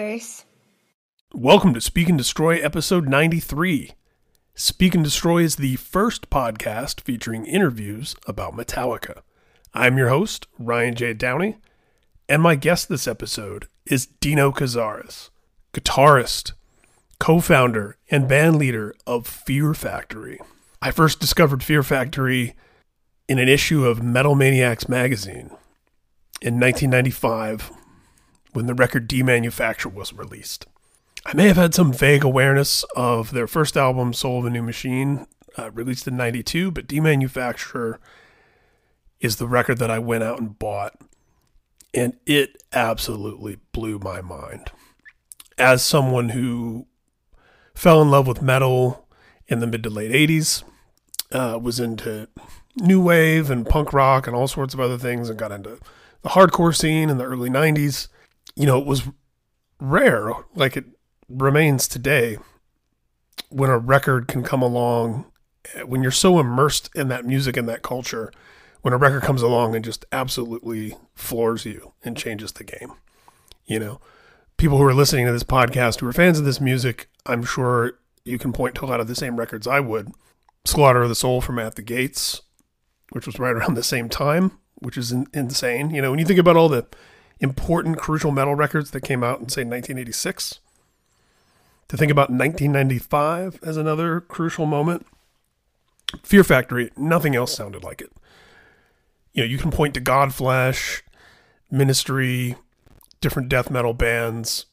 Curse. Welcome to Speak and Destroy episode 93. Speak and Destroy is the first podcast featuring interviews about Metallica. I'm your host, Ryan J. Downey, and my guest this episode is Dino Cazares, guitarist, co founder, and band leader of Fear Factory. I first discovered Fear Factory in an issue of Metal Maniacs magazine in 1995 when the record Demanufacture was released. I may have had some vague awareness of their first album, Soul of a New Machine, uh, released in 92, but Demanufacture is the record that I went out and bought, and it absolutely blew my mind. As someone who fell in love with metal in the mid to late 80s, uh, was into new wave and punk rock and all sorts of other things, and got into the hardcore scene in the early 90s. You know, it was rare, like it remains today, when a record can come along, eh, when you're so immersed in that music and that culture, when a record comes along and just absolutely floors you and changes the game. You know, people who are listening to this podcast who are fans of this music, I'm sure you can point to a lot of the same records I would. Slaughter of the Soul from At the Gates, which was right around the same time, which is in, insane. You know, when you think about all the important, crucial metal records that came out in, say, 1986, to think about 1995 as another crucial moment, Fear Factory, nothing else sounded like it. You know, you can point to Godflesh, Ministry, different death metal bands,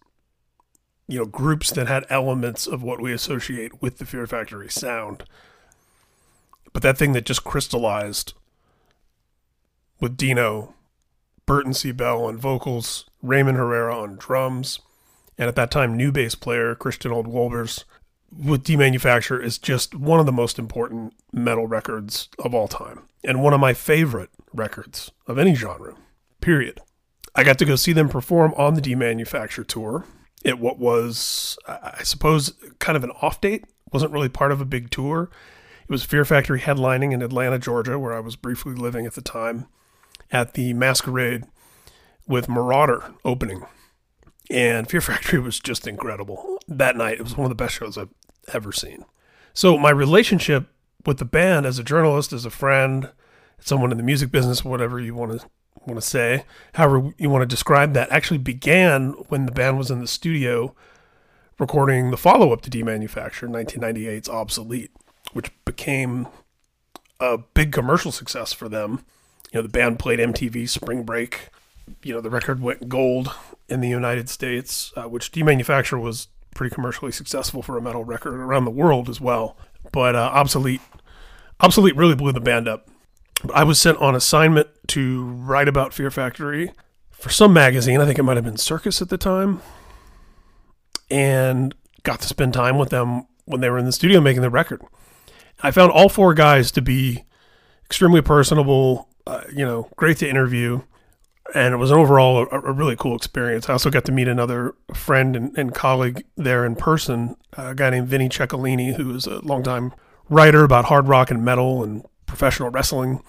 you know, groups that had elements of what we associate with the Fear Factory sound. But that thing that just crystallized with Dino, Burton C. Bell on vocals, Raymond Herrera on drums, and at that time, new bass player Christian Olde Wolbers with Demanufacture is just one of the most important metal records of all time, and one of my favorite records of any genre, period. I got to go see them perform on the Demanufacture tour at what was, I suppose, kind of an off date. wasn't really part of a big tour. It was Fear Factory headlining in Atlanta, Georgia, where I was briefly living at the time, at the Masquerade with Marauder opening. And Fear Factory was just incredible. That night, it was one of the best shows I've ever seen. So, my relationship with the band as a journalist, as a friend, someone in the music business, whatever you want to want to say, however you want to describe that, actually began when the band was in the studio recording the follow up to Demanufacture, 1998's Obsolete which became a big commercial success for them. Know, the band played MTV Spring Break. You know, the record went gold in the United States, uh, which Demanufacture was pretty commercially successful for a metal record around the world as well. But uh, Obsolete, Obsolete really blew the band up. I was sent on assignment to write about Fear Factory for some magazine. I think it might have been Circus at the time, and got to spend time with them when they were in the studio making the record. I found all four guys to be extremely personable, uh, you know, great to interview, and it was overall a, a, really cool experience. I also got to meet another friend and, and colleague there in person, a guy named Vinny Ceccolini, who is a longtime writer about hard rock and metal and professional wrestling.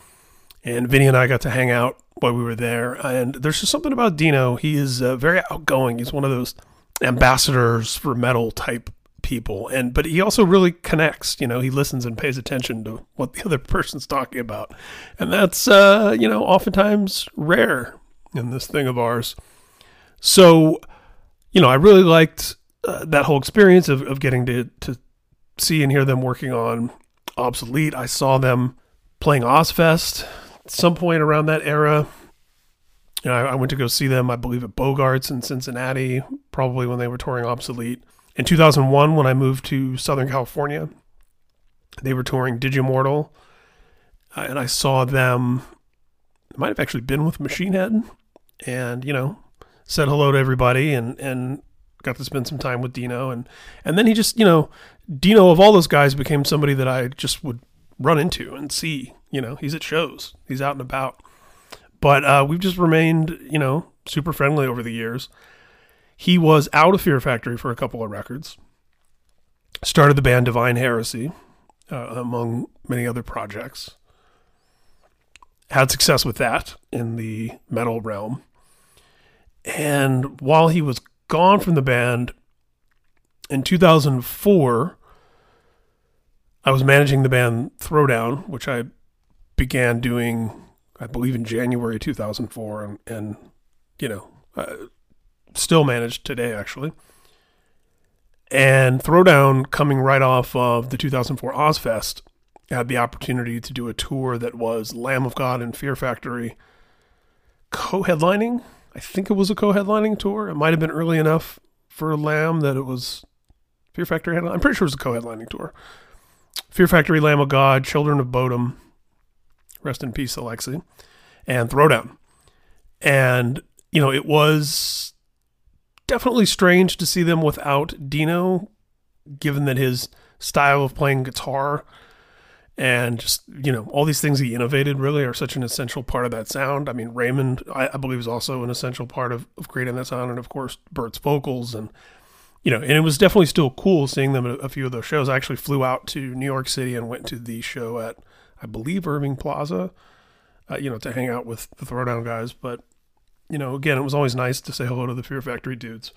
And Vinny and I got to hang out while we were there. And there's just something about Dino. He is uh, very outgoing. He's one of those ambassadors for metal type people. And but he also really connects you know he listens and pays attention to what the other person's talking about. And that's uh you know oftentimes rare in this thing of ours. So you know i really liked uh, that whole experience of, of getting to to see and hear them working on obsolete. I saw them playing Ozzfest at some point around that era. You know, I, I went to go see them i believe at bogarts in cincinnati probably when they were touring obsolete in 2001, when I moved to Southern California, they were touring Digimortal, uh, and I saw them. It might have actually been with Machine Head, and you know, said hello to everybody, and and got to spend some time with Dino, and and then he just you know, Dino of all those guys became somebody that I just would run into and see. You know, he's at shows, he's out and about, but uh, we've just remained you know super friendly over the years. He was out of Fear Factory for a couple of records. Started the band Divine Heresy, uh, among many other projects. Had success with that in the metal realm. And while he was gone from the band in 2004. I was managing the band Throwdown, which I began doing, I believe, in January 2004, and, and you know, uh, still managed today actually. And Throwdown, coming right off of the 2004 Ozzfest, had the opportunity to do a tour that was Lamb of God and Fear Factory co-headlining. I think it was a co-headlining tour. It might have been early enough for Lamb that it was Fear Factory. I'm pretty sure it was a co-headlining tour. Fear Factory, Lamb of God, Children of Bodom, rest in peace, Alexi, and Throwdown. And you know, it was definitely strange to see them without Dino, given that his style of playing guitar and just you know all these things he innovated really are such an essential part of that sound. I mean, Raymond, I, I believe, is also an essential part of, of creating that sound, and of course, Burt's vocals and you know, and it was definitely still cool seeing them at a few of those shows. I actually flew out to New York City and went to the show at, I believe, Irving Plaza, uh, you know, to hang out with the Throwdown guys. But, you know, again, it was always nice to say hello to the Fear Factory dudes.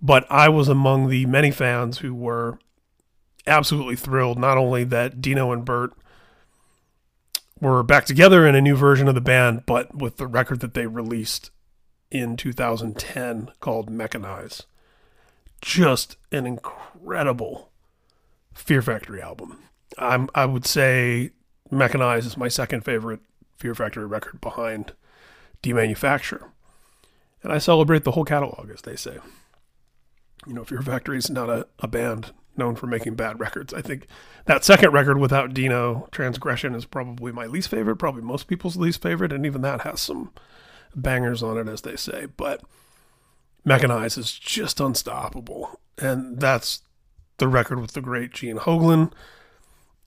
But I was among the many fans who were absolutely thrilled, not only that Dino and Burt were back together in a new version of the band, but with the record that they released in 2010 called Mechanize. Just an incredible Fear Factory album. I'm, I would say Mechanize is my second favorite Fear Factory record behind Demanufacture. And I celebrate the whole catalog, as they say. You know, Fear Factory is not a, a band known for making bad records. I think that second record without Dino, Transgression, is probably my least favorite, probably most people's least favorite, and even that has some bangers on it, as they say. But Mechanize is just unstoppable, and that's the record with the great Gene Hoglan.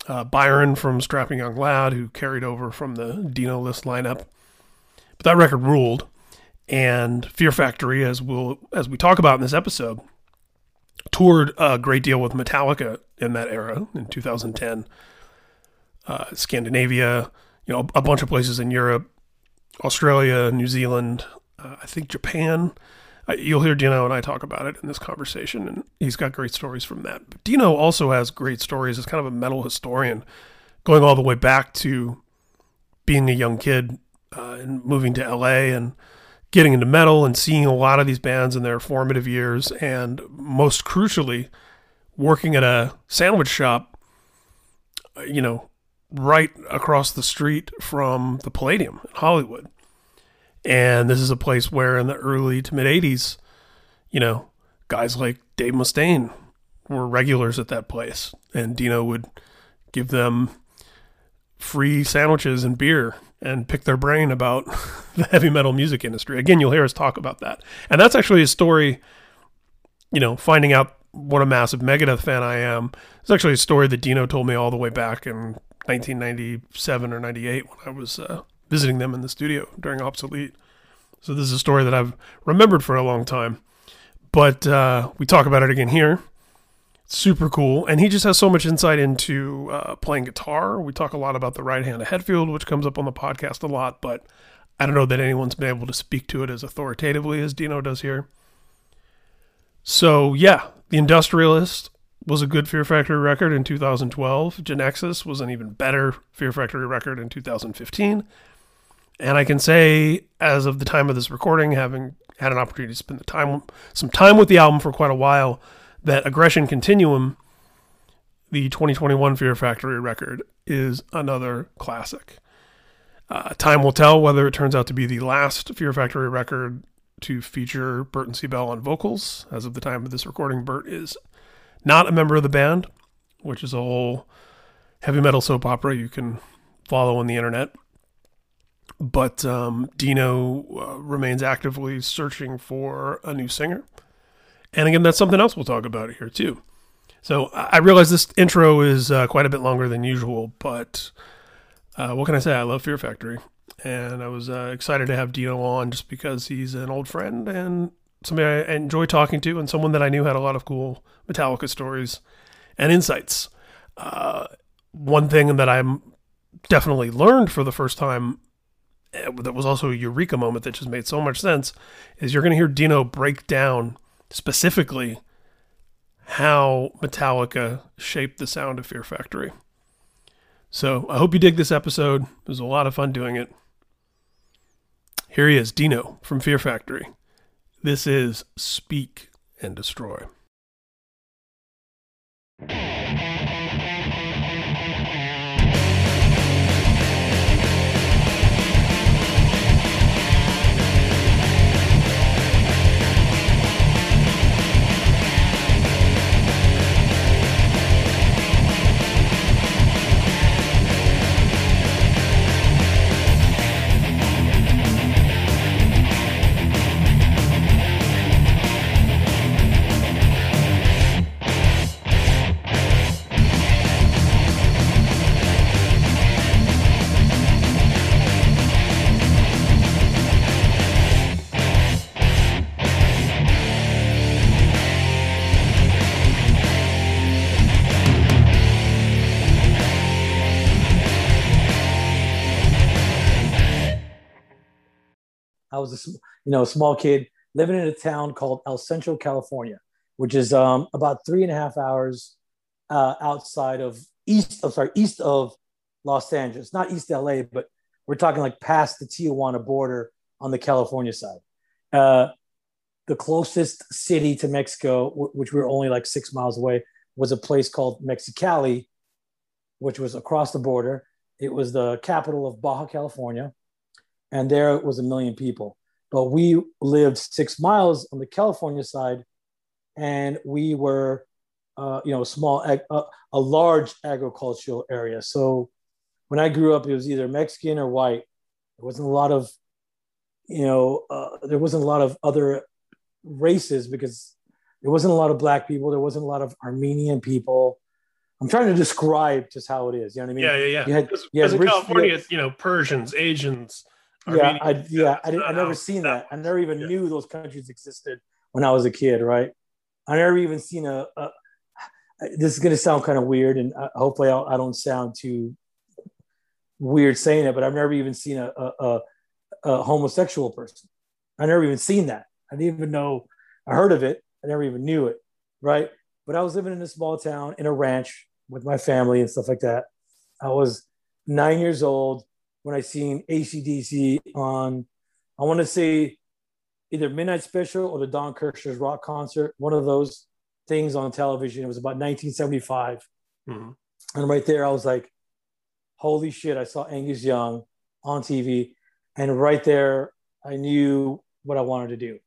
Uh, Byron from Strapping Young Lad, who carried over from the Dino list lineup. But that record ruled, and Fear Factory, as we'll as we talk about in this episode, toured a great deal with Metallica in that era in 2010. Uh, Scandinavia, you know, a bunch of places in Europe, Australia, New Zealand, uh, I think Japan. Uh, you'll hear Dino and I talk about it in this conversation, and he's got great stories from that. But Dino also has great stories as kind of a metal historian, going all the way back to being a young kid uh, and moving to LA and getting into metal and seeing a lot of these bands in their formative years, and most crucially, working at a sandwich shop, uh, you know, right across the street from the Palladium in Hollywood. And this is a place where in the early to mid 80s, you know, guys like Dave Mustaine were regulars at that place. And Dino would give them free sandwiches and beer and pick their brain about the heavy metal music industry. Again, you'll hear us talk about that. And that's actually a story, you know, finding out what a massive Megadeth fan I am. It's actually a story that Dino told me all the way back in 1997 or 98 when I was uh, visiting them in the studio during Obsolete. So this is a story that I've remembered for a long time. But uh, we talk about it again here super cool. And he just has so much insight into uh, playing guitar. We talk a lot about the right hand of Hetfield, which comes up on the podcast a lot, but I don't know that anyone's been able to speak to it as authoritatively as Dino does here. So, yeah, The Industrialist was a good Fear Factory record in 2012. Genexus was an even better Fear Factory record in 2015. And I can say, as of the time of this recording, having had an opportunity to spend the time, some time with the album for quite a while, that Aggression Continuum, the 2021 Fear Factory record, is another classic. Uh, time will tell whether it turns out to be the last Fear Factory record to feature Burton Bell on vocals. As of the time of this recording, Burt is not a member of the band, which is a whole heavy metal soap opera you can follow on the internet. But um, Dino uh, remains actively searching for a new singer. And again, that's something else we'll talk about here too. So I realize this intro is uh, quite a bit longer than usual, but uh, what can I say? I love Fear Factory, and I was uh, excited to have Dino on just because he's an old friend and somebody I enjoy talking to, and someone that I knew had a lot of cool Metallica stories and insights. Uh, one thing that I'm definitely learned for the first time eh, that was also a eureka moment that just made so much sense is you're going to hear Dino break down specifically how Metallica shaped the sound of Fear Factory. So I hope you dig this episode. It was a lot of fun doing it. Here he is, Dino from Fear Factory. This is Speak and Destroy. Was a you know a small kid living in a town called El Centro, California, which is um, about three and a half hours uh, outside of east. I'm sorry, east of Los Angeles, not East LA, but we're talking like past the Tijuana border on the California side. Uh, the closest city to Mexico, w- which we were only like six miles away, was a place called Mexicali, which was across the border. It was the capital of Baja California and there was a million people. But we lived six miles on the California side, and we were, uh, you know, a small, ag- uh, a large agricultural area. So when I grew up, it was either Mexican or white. There wasn't a lot of, you know, uh, there wasn't a lot of other races because there wasn't a lot of black people. There wasn't a lot of Armenian people. I'm trying to describe just how it is. You know what I mean? Yeah, yeah, yeah. You had, Because you had rich- California, you you know, Persians, Asians. Yeah, I yeah, I, didn't, I not never seen that. I never even Yeah. knew those countries existed when I was a kid. Right? I never even seen a. a this is gonna sound kind of weird, and uh, hopefully I'll, I don't sound too weird saying it, but I've never even seen a, a, a, a homosexual person. I never even seen that. I didn't even know. I heard of it. I never even knew it. Right? But I was living in a small town in a ranch with my family and stuff like that. I was nine years old when I seen ACDC on, I want to say either Midnight Special or the Don Kirshner's rock concert, one of those things on television. It was about 1975. Mhm. And right there, I was like, holy shit, I saw Angus Young on TV. And right there, I knew what I wanted to do.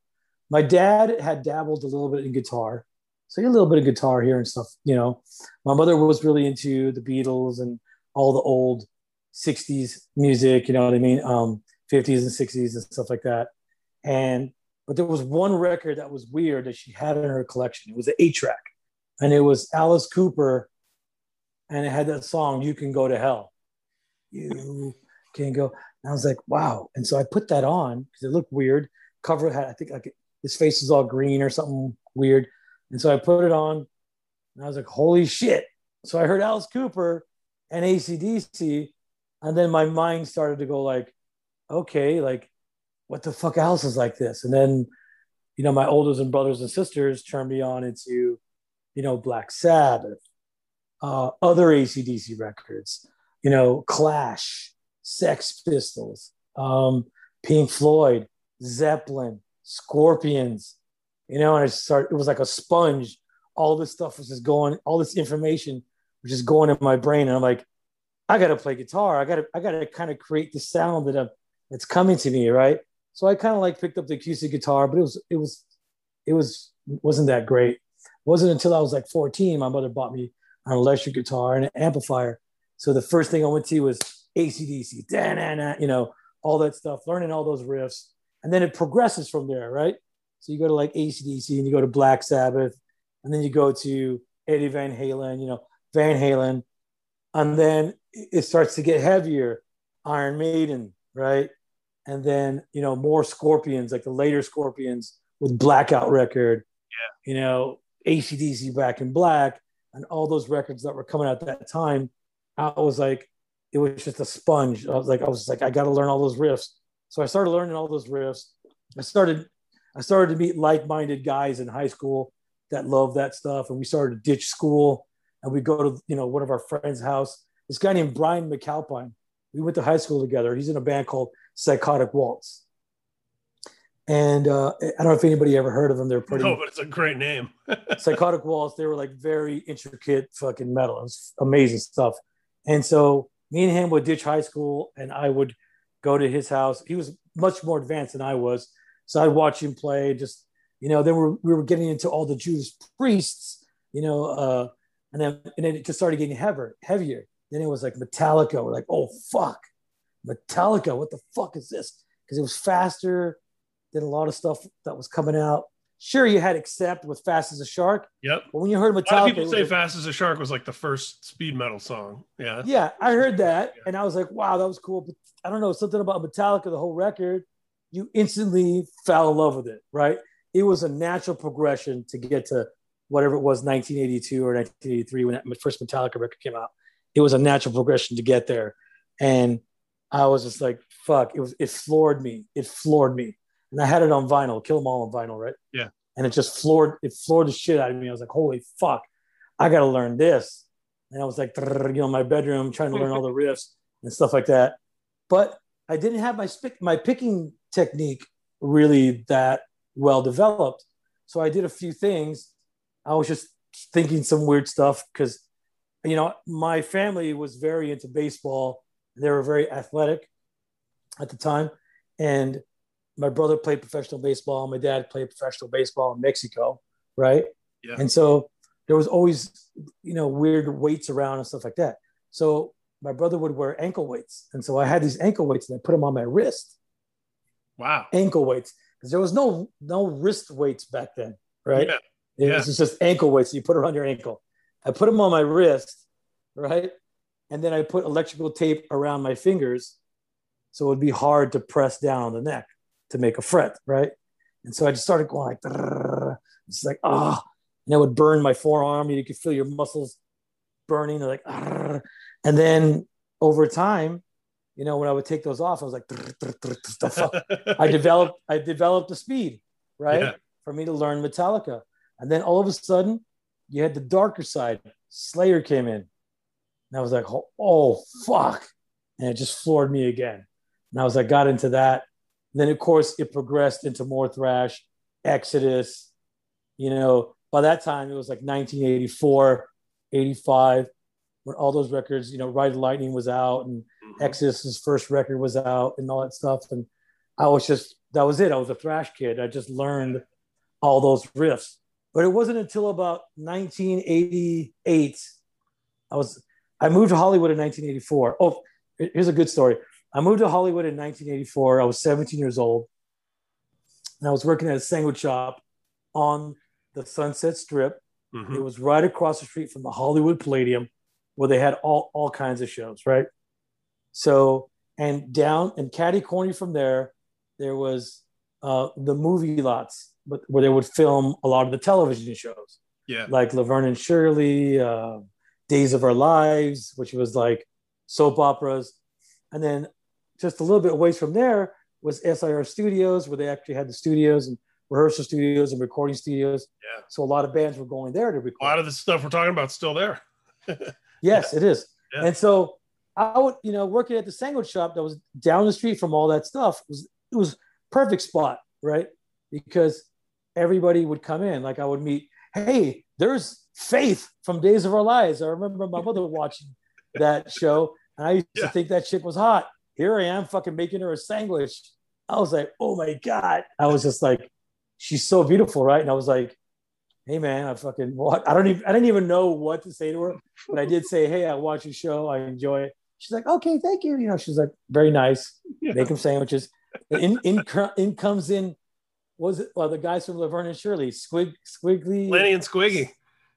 My dad had dabbled a little bit in guitar. So he a little bit of guitar here and stuff, you know. My mother was really into the Beatles and all the old 60s music, you know what I mean? Um, 50s and 60s and stuff like that. And but there was one record that was weird that she had in her collection. It was an eight track, and it was Alice Cooper, and it had that song "You Can Go to Hell." You can go. And I was like, wow. And so I put that on because it looked weird. Cover had, I think, like his face was all green or something weird. And so I put it on, and I was like, holy shit. So I heard Alice Cooper and ACDC, and then my mind started to go like, okay, like what the fuck else is like this? And then, you know, my oldest and brothers and sisters turned me on into, you know, Black Sabbath, uh, other ACDC records, you know, Clash, Sex Pistols, um, Pink Floyd, Zeppelin, Scorpions, you know, and I started, it was like a sponge. All this stuff was just going, all this information was just going in my brain. And I'm like, I got to play guitar. I got to, I got to kind of create the sound that I'm, that's coming to me. Right. So I kind of like picked up the acoustic guitar, but it was, it was, it was, wasn't that great. It wasn't until I was like 14, my mother bought me an electric guitar and an amplifier. So the first thing I went to was ACDC, da-na-na, you know, all that stuff, learning all those riffs. And then it progresses from there, right? So you go to like ACDC and you go to Black Sabbath, and then you go to Eddie Van Halen, you know, Van Halen. And then it starts to get heavier, Iron Maiden, right? And then, you know, more Scorpions, like the later Scorpions with Blackout record, Yeah. you know, ACDC Back in Black, and all those records that were coming out at that time. I was like, it was just a sponge. I was like, I was like, I got to learn all those riffs. So I started learning all those riffs. I started I started to meet like-minded guys in high school that loved that stuff, and we started to ditch school and we go to you know one of our friends' house. This guy named Brian McAlpin. We went to high school together. He's in a band called Psychotic Waltz. And uh, I don't know if anybody ever heard of them. They're pretty. No, but it's a great name. Psychotic Waltz. They were like very intricate fucking metal. It was amazing stuff. And so me and him would ditch high school, and I would go to his house. He was much more advanced than I was, so I'd watch him play. Just you know, then we were, we were getting into all the Judas priests. You know, uh, and then and then it just started getting heavier, heavier. Then it was like Metallica. We're like, oh fuck, Metallica. What the fuck is this? Because it was faster than a lot of stuff that was coming out. Sure, you had Accept with Fast as a Shark. Yep. But when you heard Metallica, a lot of people say like, "Fast as a Shark" was like the first speed metal song. Yeah. Yeah, I heard that, and I was like, wow, that was cool. But I don't know something about Metallica, the whole record. You instantly fell in love with it, right? It was a natural progression to get to whatever it was, 1982 or 1983 when that first Metallica record came out. It was a natural progression to get there, and I was just like, "Fuck!" It was it floored me. It floored me, and I had it on vinyl, Kill 'Em All on vinyl, right? Yeah. And it just floored it floored the shit out of me. I was like, "Holy fuck! I got to learn this." And I was like, you know, in my bedroom trying to learn all the riffs and stuff like that. But I didn't have my my picking technique really that well developed. So I did a few things I was just thinking some weird stuff because, you know, my family was very into baseball. They were very athletic at the time. And my brother played professional baseball. My dad played professional baseball in Mexico, right? Yeah. And so there was always, you know, weird weights around and stuff like that. So my brother would wear ankle weights. And so I had these ankle weights and I put them on my wrist. Wow. Ankle weights. Because there was no no wrist weights back then, right? Yeah. It Yeah. was just ankle weights. You put it around your ankle. I put them on my wrist, right? And then I put electrical tape around my fingers. So it would be hard to press down on the neck to make a fret, right? And so I just started going like, it's like, ah, and it would burn my forearm. You could feel your muscles burning, like, "Drrrr." and then over time, you know, when I would take those off, I was like. I developed I developed the speed, right? Yeah. For me to learn Metallica. And then all of a sudden, you had the darker side. Slayer came in. And I was like, oh, oh, fuck. And it just floored me again. And I was like, got into that. Then of course it progressed into more thrash, Exodus. You know, by that time it was like 1984, 85, when all those records, you know, Ride Lightning was out and mm-hmm. Exodus's first record was out and all that stuff. And I was just that was it. I was a thrash kid. I just learned all those riffs. But it wasn't until about 1988. I was I moved to Hollywood in 1984. Oh, here's a good story. I moved to Hollywood in 1984. I was 17 years old. And I was working at a sandwich shop on the Sunset Strip. Mhm. It was right across the street from the Hollywood Palladium, where they had all, all kinds of shows, right? So, and down and catty corny from there, there was uh, the movie lots, but where they would film a lot of the television shows, Yeah. like Laverne and Shirley, uh, Days of Our Lives, which was like soap operas, and then just a little bit away from there was SIR Studios, where they actually had the studios and rehearsal studios and recording studios. Yeah. So a lot of bands were going there to record. A lot of the stuff we're talking about is still there. Yes, it is. Yeah. And so I would, you know, working at the sandwich shop that was down the street from all that stuff it was it was perfect spot, right? Because everybody would come in. Like I would meet, hey, there's Faith from Days of Our Lives. I remember my mother watching that show, and I used Yeah. to think that chick was hot. Here I am, fucking making her a sandwich. I was like, oh my god. I was just like, she's so beautiful, right? And I was like, hey man, I fucking what? I don't even I didn't even know what to say to her, but I did say, hey, I watch your show, I enjoy it. She's like, okay, thank you. You know, she's like very nice. Yeah. Make them sandwiches. In in in comes in. Was it well the guys from Laverne and Shirley, Squig Squiggly, Lenny and Squiggy.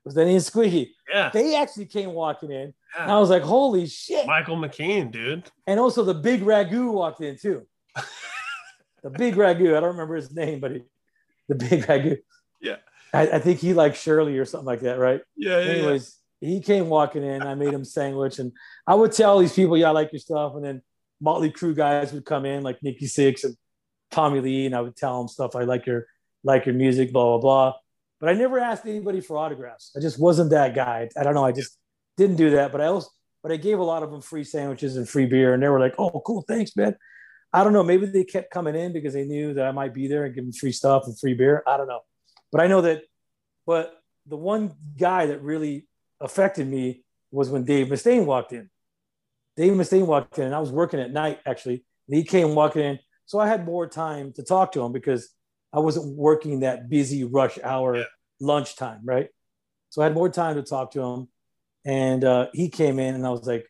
was Lenny and Squiggy. Yeah. They actually came walking in. And. I was like, holy shit. Michael McKean, dude. And also the big ragu walked in too. the big ragu. I don't remember his name, but he, the big ragu. Yeah. I, I think he liked Shirley or something like that, right? Yeah. yeah, yeah. Anyways, he came walking in. I made him sandwich, and I would tell these people, "Yeah, I like your stuff." And then Motley Crue guys would come in, like Nikki Sixx and Tommy Lee, and I would tell him stuff. I like your like your music, blah blah blah. But I never asked anybody for autographs. I just wasn't that guy. I don't know. I just didn't do that. But I also, but I gave a lot of them free sandwiches and free beer, and they were like, "Oh, cool, thanks, man." I don't know. Maybe they kept coming in because they knew that I might be there and give them free stuff and free beer. I don't know. But I know that. But the one guy that really affected me was when Dave Mustaine walked in. Dave Mustaine walked in, and I was working at night actually. And he came walking in, so I had more time to talk to him because I wasn't working that busy rush hour yeah. lunchtime, right? So I had more time to talk to him, and uh, he came in, and I was like,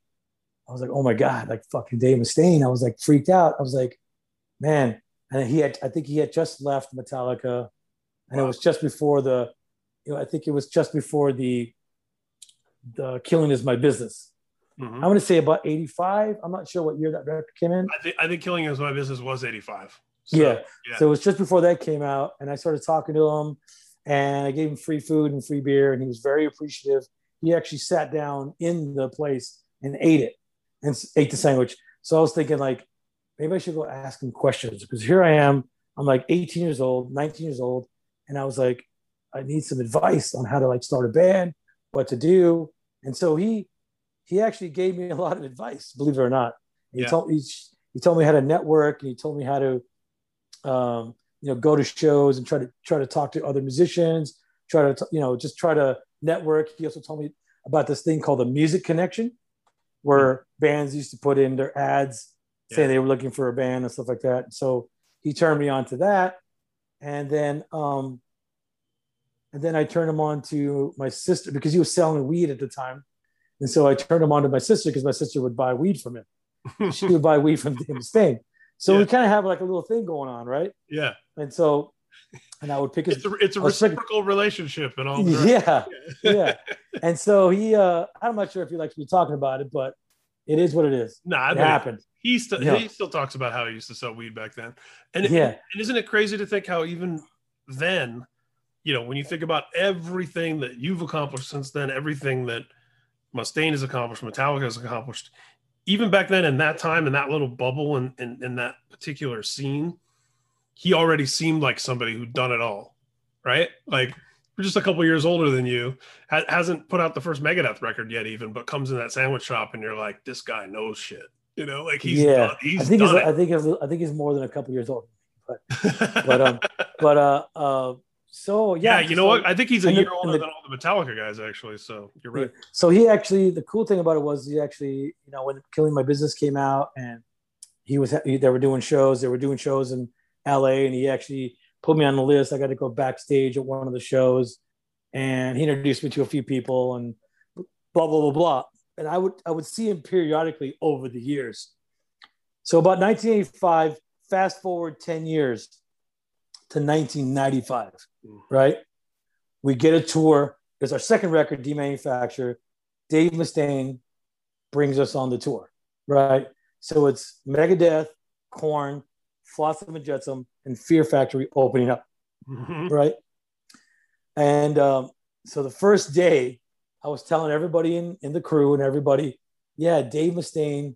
I was like, oh my god, like fucking Dave Mustaine. I was like freaked out. I was like, man, and he had, I think he had just left Metallica, and wow. it was just before the, you know, I think it was just before the, the Killing Is My Business. Mm-hmm. I'm going to say about 85. I'm not sure what year that record came in. I think, I think Killing Is My Business was 85. So, yeah. yeah. So it was just before that came out. And I started talking to him and I gave him free food and free beer. And he was very appreciative. He actually sat down in the place and ate it and ate the sandwich. So I was thinking, like, maybe I should go ask him questions because here I am. I'm like 18 years old, 19 years old. And I was like, I need some advice on how to like start a band, what to do. And so he he actually gave me a lot of advice, believe it or not. He yeah. told me he told me how to network and he told me how to um, you know go to shows and try to try to talk to other musicians, try to you know just try to network. He also told me about this thing called the music connection, where mm-hmm. bands used to put in their ads yeah. say they were looking for a band and stuff like that. So he turned me on to that. And then um and then I turned him on to my sister because he was selling weed at the time. And so I turned him on to my sister because my sister would buy weed from him. she would buy weed from Dave Mustaine. So yeah. we kind of have like a little thing going on, right? Yeah. And so, and I would pick his. It's a, it's a reciprocal relationship and all. Yeah, yeah. and so he, uh I'm not sure if he likes me talking about it, but it is what it is. Nah, it happened. He still yeah. he still talks about how he used to sell weed back then, and yeah. And isn't it crazy to think how even then, you know, when you think about everything that you've accomplished since then, everything that Mustaine has accomplished, Metallica has accomplished, even back then in that time in that little bubble and in, in, in, that particular scene, he already seemed like somebody who'd done it all, right? Like just a couple years older than you, ha- hasn't put out the first Megadeth record yet, even, but comes in that sandwich shop and you're like, this guy knows shit. You know, like he's yeah. Done, he's I think he's, I think he's, I think he's more than a couple years old, but but um, but uh, uh, so yeah, yeah, you know what? I think he's a year the, older the, than all the Metallica guys, actually. So you're right. So he actually, the cool thing about it was he actually, you know, when Killing My Business came out, and he was, they were doing shows. They were doing shows in L.A. and he actually put me on the list. I got to go backstage at one of the shows, and he introduced me to a few people and blah blah blah blah. And I would I would see him periodically over the years. So about 1985, fast forward 10 years to 1995, mm. right? We get a tour. It's our second record, Demanufacture. Dave Mustaine brings us on the tour, right? So it's Megadeth, Korn, Flotsam and Jetsam, and Fear Factory opening up, mm-hmm. right? And um, so the first day, I was telling everybody in, in the crew and everybody, yeah, Dave Mustaine,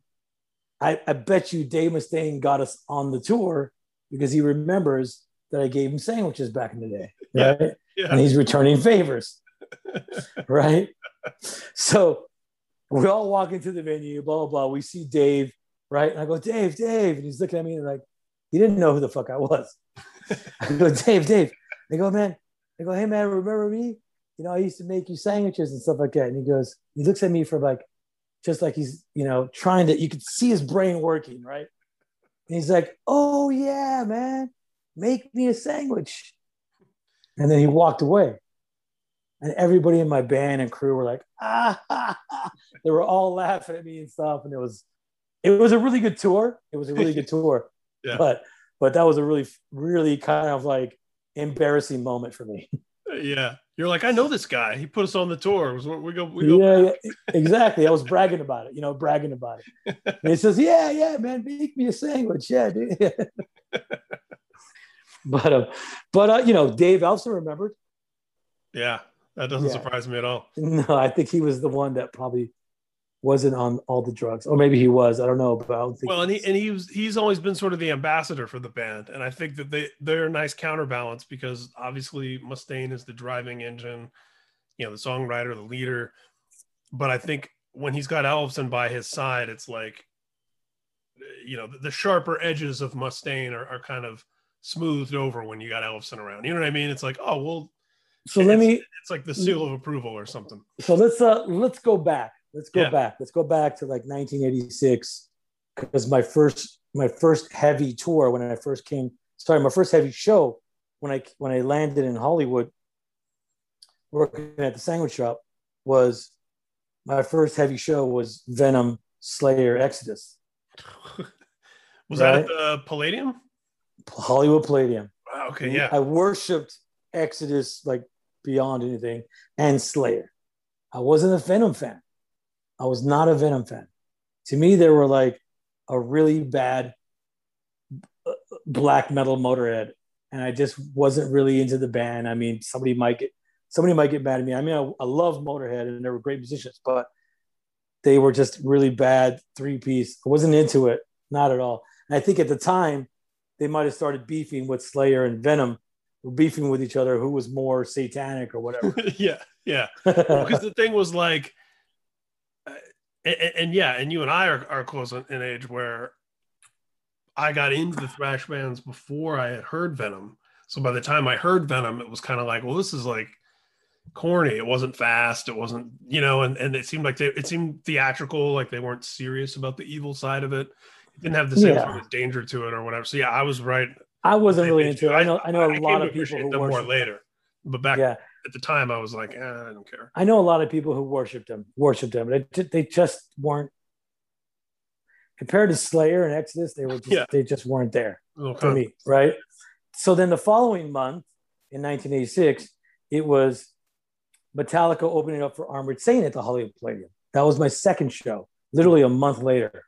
I, I bet you Dave Mustaine got us on the tour because he remembers that I gave him sandwiches back in the day, right? Yeah. And he's returning favors, right? So we all walk into the venue, blah, blah, blah. We see Dave, right? And I go, Dave, Dave. And he's looking at me and like, he didn't know who the fuck I was. I go, Dave, Dave. They go, man. They go, hey, man, remember me? You know, I used to make you sandwiches and stuff like that. And he goes, he looks at me for like, just like he's, you know, trying to, you could see his brain working, right? And he's like, oh, yeah, man, make me a sandwich. And then he walked away. And everybody in my band and crew were like, ah, ha, ha. they were all laughing at me and stuff. And it was, it was a really good tour. It was a really good tour. yeah. But but that was a really really kind of like embarrassing moment for me. Yeah, you're like, I know this guy. He put us on the tour. We go, we go. Yeah, yeah, exactly. I was bragging about it. You know, bragging about it. And he says, "Yeah, yeah, man, make me a sandwich." Yeah, dude. but uh, but uh, you know, Dave Ellefson remembered. Yeah, that doesn't yeah. surprise me at all. No, I think he was the one that probably wasn't on all the drugs, or maybe he was. I don't know, but I don't think. Well, and he and he was he's always been sort of the ambassador for the band, and I think that they they're a nice counterbalance because obviously Mustaine is the driving engine, you know, the songwriter, the leader, but I think when he's got Ellefson by his side, it's like, you know, the, the sharper edges of Mustaine are, are kind of smoothed over when you got Ellefson around. You know what I mean? It's like, oh well. So let me. It's like the seal of approval or something. So let's uh let's go back. Let's go yeah. back. Let's go back to like 1986 because my first my first heavy tour when I first came. Sorry, my first heavy show when I when I landed in Hollywood, working at the sandwich shop, was my first heavy show was Venom, Slayer, Exodus. was right? that at the Palladium? Hollywood Palladium. Wow, okay, yeah. I worshipped Exodus like beyond anything and Slayer. I wasn't a Venom fan. I was not a Venom fan. To me, they were like a really bad uh, black metal motorhead, and I just wasn't really into the band. I mean, somebody might get somebody might get mad at me. I mean, I, I love Motorhead, and they were great musicians, but they were just really bad three piece. I wasn't into it, not at all. And I think at the time, they might have started beefing with Slayer and Venom, beefing with each other, who was more satanic or whatever. yeah, yeah. Because the thing was like, uh, and, and, yeah, and you and I are, are close in age where I got into the thrash bands before I had heard Venom. So by the time I heard Venom, it was kind of like, well, this is like corny. It wasn't fast. It wasn't, you know, and, and it seemed like they, it seemed theatrical, like they weren't serious about the evil side of it. Didn't have the same yeah. sort of danger to it or whatever. So yeah, I was right. I wasn't really into it. I know, I know a I lot of people who them more later, but back yeah. at the time, I was like, eh, I don't care. I know a lot of people who worshipped them, worshipped them. They, they just weren't compared to Slayer and Exodus. They were just, yeah. they just weren't there okay. for me, right? So then the following month in 1986, it was Metallica opening up for Armored Saint at the Hollywood Palladium. That was my second show, literally a month later,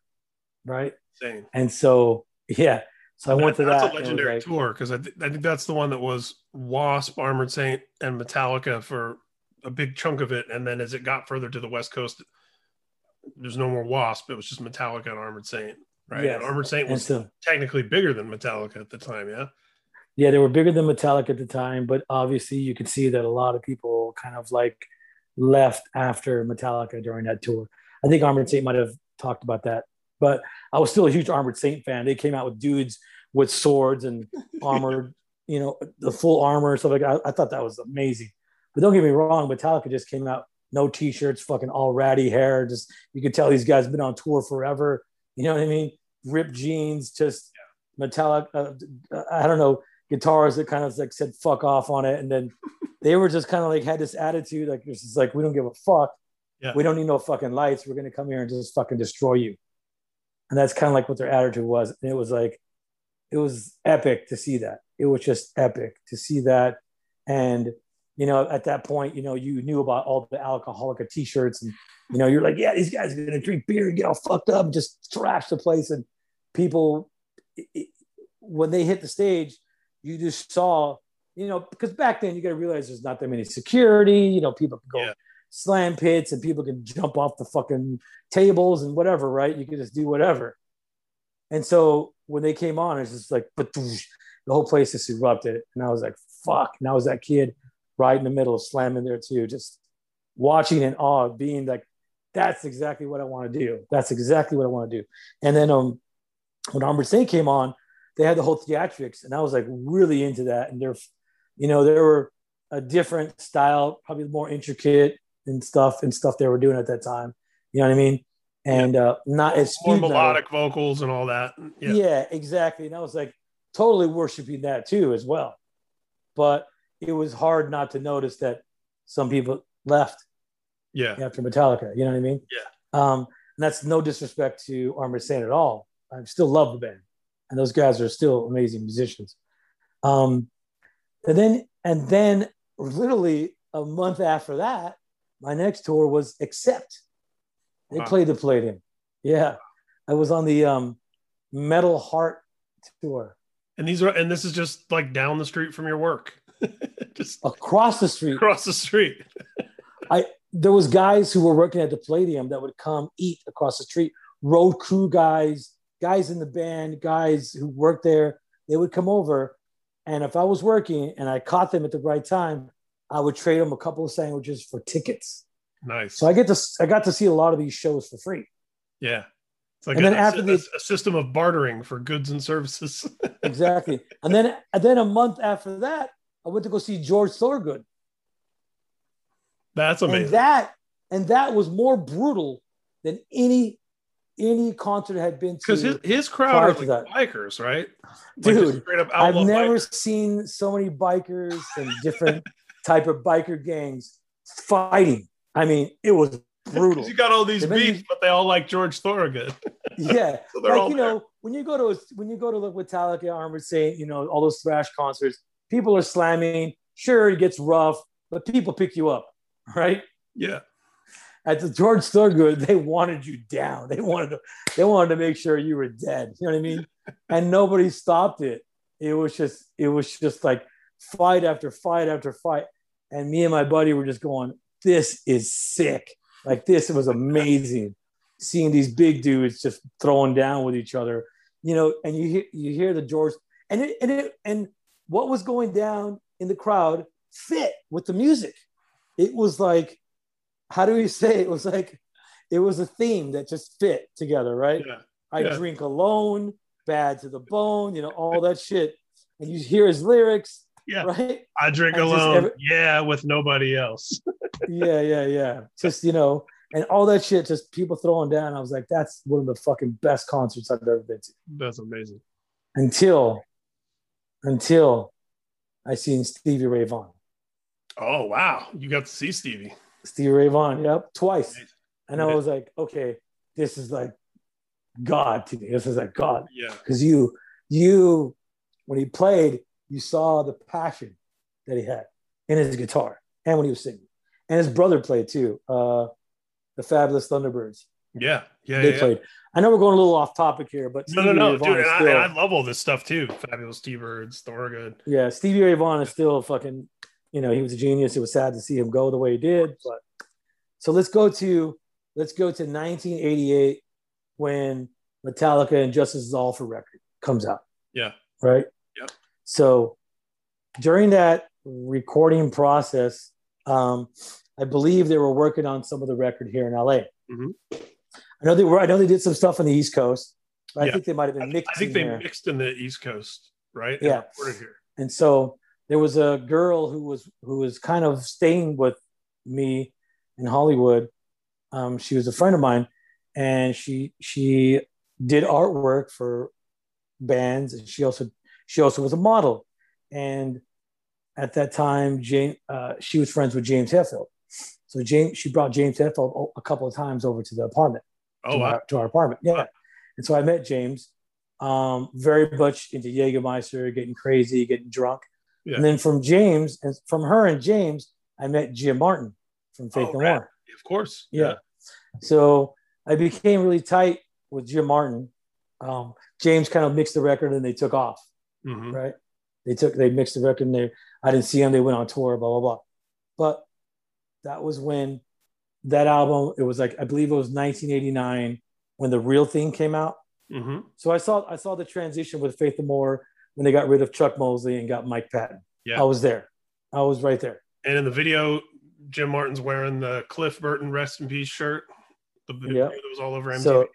right? Same. And so, yeah, so I, went to that's that. That's a legendary like, tour because I, th- I think that's the one that was Wasp, Armored Saint, and Metallica for a big chunk of it. And then as it got further to the West Coast, there's no more Wasp. It was just Metallica and Armored Saint, right? Yes. And Armored Saint was so, technically bigger than Metallica at the time, yeah. Yeah, they were bigger than Metallica at the time, but obviously you could see that a lot of people kind of like left after Metallica during that tour. I think Armored Saint might have talked about that, but I was still a huge Armored Saint fan. They came out with dudes with swords and armored, you know, the full armor stuff like that. I, I thought that was amazing. But don't get me wrong, Metallica just came out no t-shirts, fucking all ratty hair. Just you could tell these guys been on tour forever. You know what I mean? Ripped jeans, just metallic. Uh, I don't know guitars that kind of like said "fuck off" on it, and then they were just kind of like had this attitude, like it's just like we don't give a fuck. Yeah. We don't need no fucking lights. We're gonna come here and just fucking destroy you. And that's kind of like what their attitude was. And it was like, it was epic to see that. It was just epic to see that. And you know, at that point, you know, you knew about all the alcoholic t-shirts, and you know, you're like, yeah, these guys are gonna drink beer and get all fucked up, and just trash the place. And people, it, when they hit the stage, you just saw, you know, because back then you got to realize there's not that many security. You know, people go yeah. Slam pits and people can jump off the fucking tables and whatever, right? You can just do whatever. And so when they came on, it's just like, but the whole place just erupted. And I was like, fuck. I was that kid right in the middle, of slamming there too, just watching in awe, being like, that's exactly what I want to do. That's exactly what I want to do. And then um, when Armored Saint came on, they had the whole theatrics, and I was like really into that. And they're, you know, they were a different style, probably more intricate and stuff and stuff they were doing at that time. You know what I mean? And yeah. uh, not as more melodic metal. vocals and all that. Yeah. yeah, exactly. And I was like totally worshiping that too as well. But it was hard not to notice that some people left. Yeah. After Metallica, you know what I mean? Yeah. Um, and that's no disrespect to Armored Saint at all. I still love the band and those guys are still amazing musicians. Um, and then and then literally a month after that, my next tour was Accept. They wow. played the Palladium. Yeah, I was on the um, Metal Heart tour. And these are and this is just like down the street from your work. just across the street. Across the street. I there was guys who were working at the Palladium that would come eat across the street. Road crew guys, guys in the band, guys who worked there. They would come over, and if I was working and I caught them at the right time, I would trade them a couple of sandwiches for tickets. Nice. So I get to I got to see a lot of these shows for free. yeah. It's like And a, then after a- the- a system of bartering for goods and services. Exactly. and then and then a month after that, I went to go see George Thorogood. That's amazing. And that and that was more brutal than any any concert I had been to. Because his, his crowd are like bikers, right? Dude, I've never bikers. seen so many bikers and different type of biker gangs fighting. I mean, it was brutal. you got all these beefs, but they all like George Thorogood. yeah, So like you there. know, when you go to when you go to look Metallica, Armored Saint, you know all those thrash concerts, people are slamming. Sure, it gets rough, but people pick you up, right? Yeah. At the George Thorogood, they wanted you down. They wanted to, they wanted to make sure you were dead. You know what I mean? And nobody stopped it. It was just, it was just like fight after fight after fight. And me and my buddy were just going, "This is sick! Like this was amazing." Seeing these big dudes just throwing down with each other, you know. And you hear, you hear the George, and it, and it, and what was going down in the crowd fit with the music. It was like how do we say it? was like it was a theme that just fit together, right? Yeah. I yeah. drink alone, bad to the bone, you know, all that shit. And you hear his lyrics, Yeah. right? I drink And alone. every- yeah, with nobody else. yeah, yeah, yeah. Just, you know, and all that shit, just people throwing down. I was like, that's one of the fucking best concerts I've ever been to. That's amazing. Until, until I seen Stevie Ray Vaughan. Oh wow. You got to see Stevie. Stevie Ray Vaughan, yep, twice. And I was like, okay, this is like God to me. This is like God. Yeah. because you you when he played you saw the passion that he had in his guitar and when he was singing and his brother played too uh the fabulous thunderbirds Yeah. Yeah. they yeah. played i know we're going a little off topic here but No, no, Stevie no, Ray dude. I, still, I love all this stuff too. Fabulous T-Birds, Thorogood. yeah stevie ray vaughan is still fucking you know he was a genius it was sad to see him go the way he did but so let's go to let's go to 1988 when metallica and justice is all for record comes out Yeah. right? So during that recording process, um, I believe they were working on some of the record here in LA. Mhm. I know they were. I know they did some stuff on the East Coast. But I think they might have been mixed. I think in they there. mixed in the East Coast, right? Yeah. here. And so there was a girl who was who was kind of staying with me in Hollywood. Um, she was a friend of mine, and she she did artwork for bands, and she also she also was a model. And at that time, Jane uh, she was friends with James Hetfield. So James she brought James Hetfield a couple of times over to the apartment Oh to, wow. our, to our apartment. Yeah. And so I met James, um, very much into Jägermeister, getting crazy, getting drunk. Yeah. And then from James, and from her and James, I met Jim Martin from Faith Oh, right. More. Of course. Yeah. So I became really tight with Jim Martin. Um, James kind of mixed the record and they took off, hmm right? They took, they mixed the record and they, I didn't see them. They went on tour, blah, blah, blah. But that was when that album, it was like, I believe it was 1989 when the real thing came out. hmm So I saw I saw the transition with Faith No More when they got rid of Chuck Mosley and got Mike Patton. Yeah. I was there. I was right there. And in the video, Jim Martin's wearing the Cliff Burton "Rest in Peace" shirt. The video Yeah. that was all over MTV. So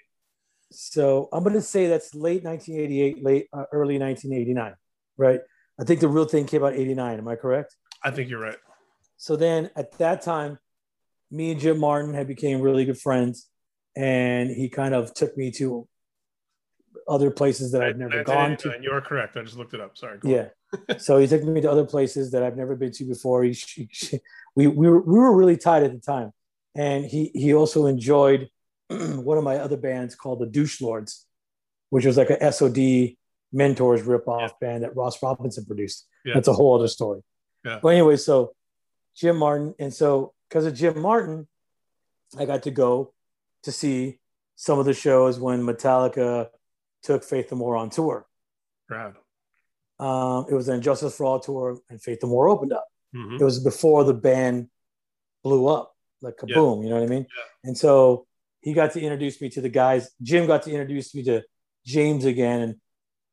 so I'm gonna say that's late 1988, late uh, early 1989, right? I think the real thing came out 89. Am I correct? I think you're right. So then at that time, me and Jim Martin had became really good friends, and he kind of took me to other places that I've never gone to. 1989, You are correct. I just looked it up. Sorry. Go. Yeah. so he took me to other places that I've never been to before. He, she, she- we, we, were, we were really tight at the time. And he, he also enjoyed one of my other bands called the Douche Lords, which was like a SOD Mentors ripoff band that Ross Robinson produced. Yeah. That's a whole other story. Yeah. But anyway, so Jim Martin. And so because of Jim Martin, I got to go to see some of the shows when Metallica took Faith No More on tour. Proud. Um, it was an Justice for All tour, and Faith No More opened up. hmm It was before the band blew up. like kaboom, you know what I mean? Yeah. And so he got to introduce me to the guys. Jim got to introduce me to James again, and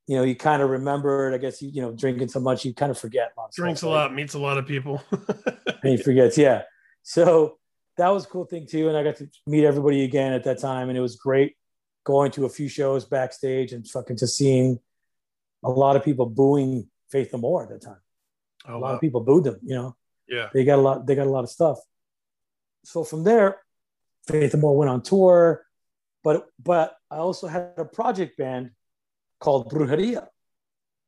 you know, he kind of remembered. I guess you you know, drinking so much, you kind of forget. A Drinks stuff, a right? lot, meets a lot of people. and he forgets. Yeah. So that was a cool thing too. And I got to meet everybody again at that time. And it was great going to a few shows backstage and fucking just seeing a lot of people booing Faith No More at that time. oh, a lot wow. of people booed them, you know. Yeah. They got a lot, they got a lot of stuff. So from there, Faith No More went on tour. But but I also had a project band called Brujeria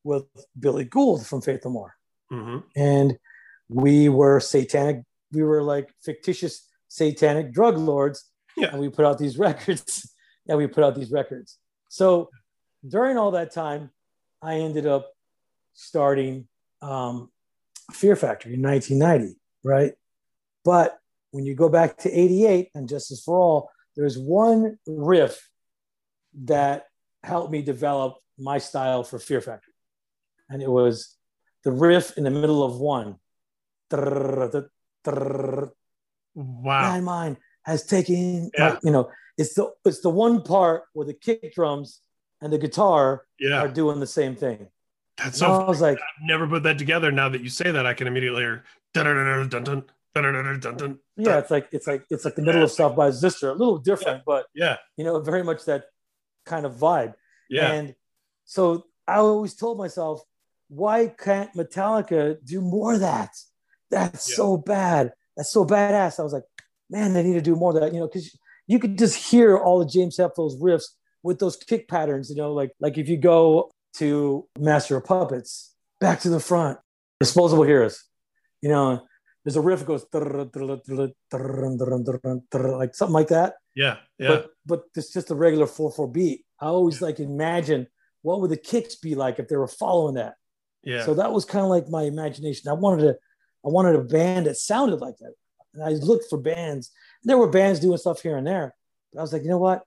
with Billy Gould from Faith No More hmm and we were satanic we were like fictitious satanic drug lords Yeah. and we put out these records and we put out these records so during all that time i ended up starting um, fear factory in 1990 right but when you go back to 88 and justice for all there's one riff that helped me develop my style for fear factory and it was the riff in the middle of one. Wow. My mind has taken, Yeah. you know, it's the it's the one part where the kick drums and the guitar Yeah. are doing the same thing. That's So so I was like, I've never put that together. Now that you say that, I can immediately hear dun dun dun dun dun dun yeah, it's like it's like it's like the middle of Self Bias Resistor, a little different, but Yeah. you know, very much that kind of vibe. Yeah. And so I always told myself, why can't Metallica do more of that? That's Yeah. so bad. That's so badass. I was like, man, they need to do more of that, you know, because you could just hear all of James Hetfield's riffs with those kick patterns, you know, like like if you go to Master of Puppets, back to the front, Disposable Heroes, you know, there's a riff that goes like something like that yeah. Yeah. but but it's just a regular four four beat. I always like imagine what would the kicks be like if they were following that. yeah. So that was kind of like my imagination. I wanted to, I wanted a band that sounded like that. And I looked for bands. There were bands doing stuff here and there, but I was like, you know what?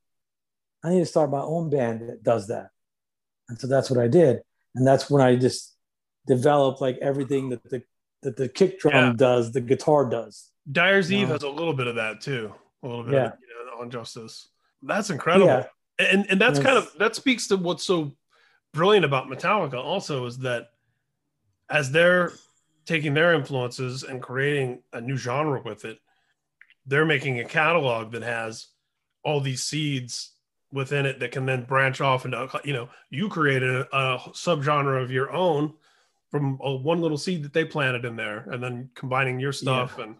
I need to start my own band that does that. And so that's what I did. And that's when I just developed like everything that the that the kick drum Yeah. does, the guitar does. Dyer's Eve No. has a little bit of that too. A little bit Yeah. of you know, on Justice. That's incredible. Yeah. And and that's kind of that speaks to what's so brilliant about Metallica also is that as they're taking their influences and creating a new genre with it, they're making a catalog that has all these seeds within it that can then branch off into you know you created a, a subgenre of your own from a, one little seed that they planted in there and then combining your stuff and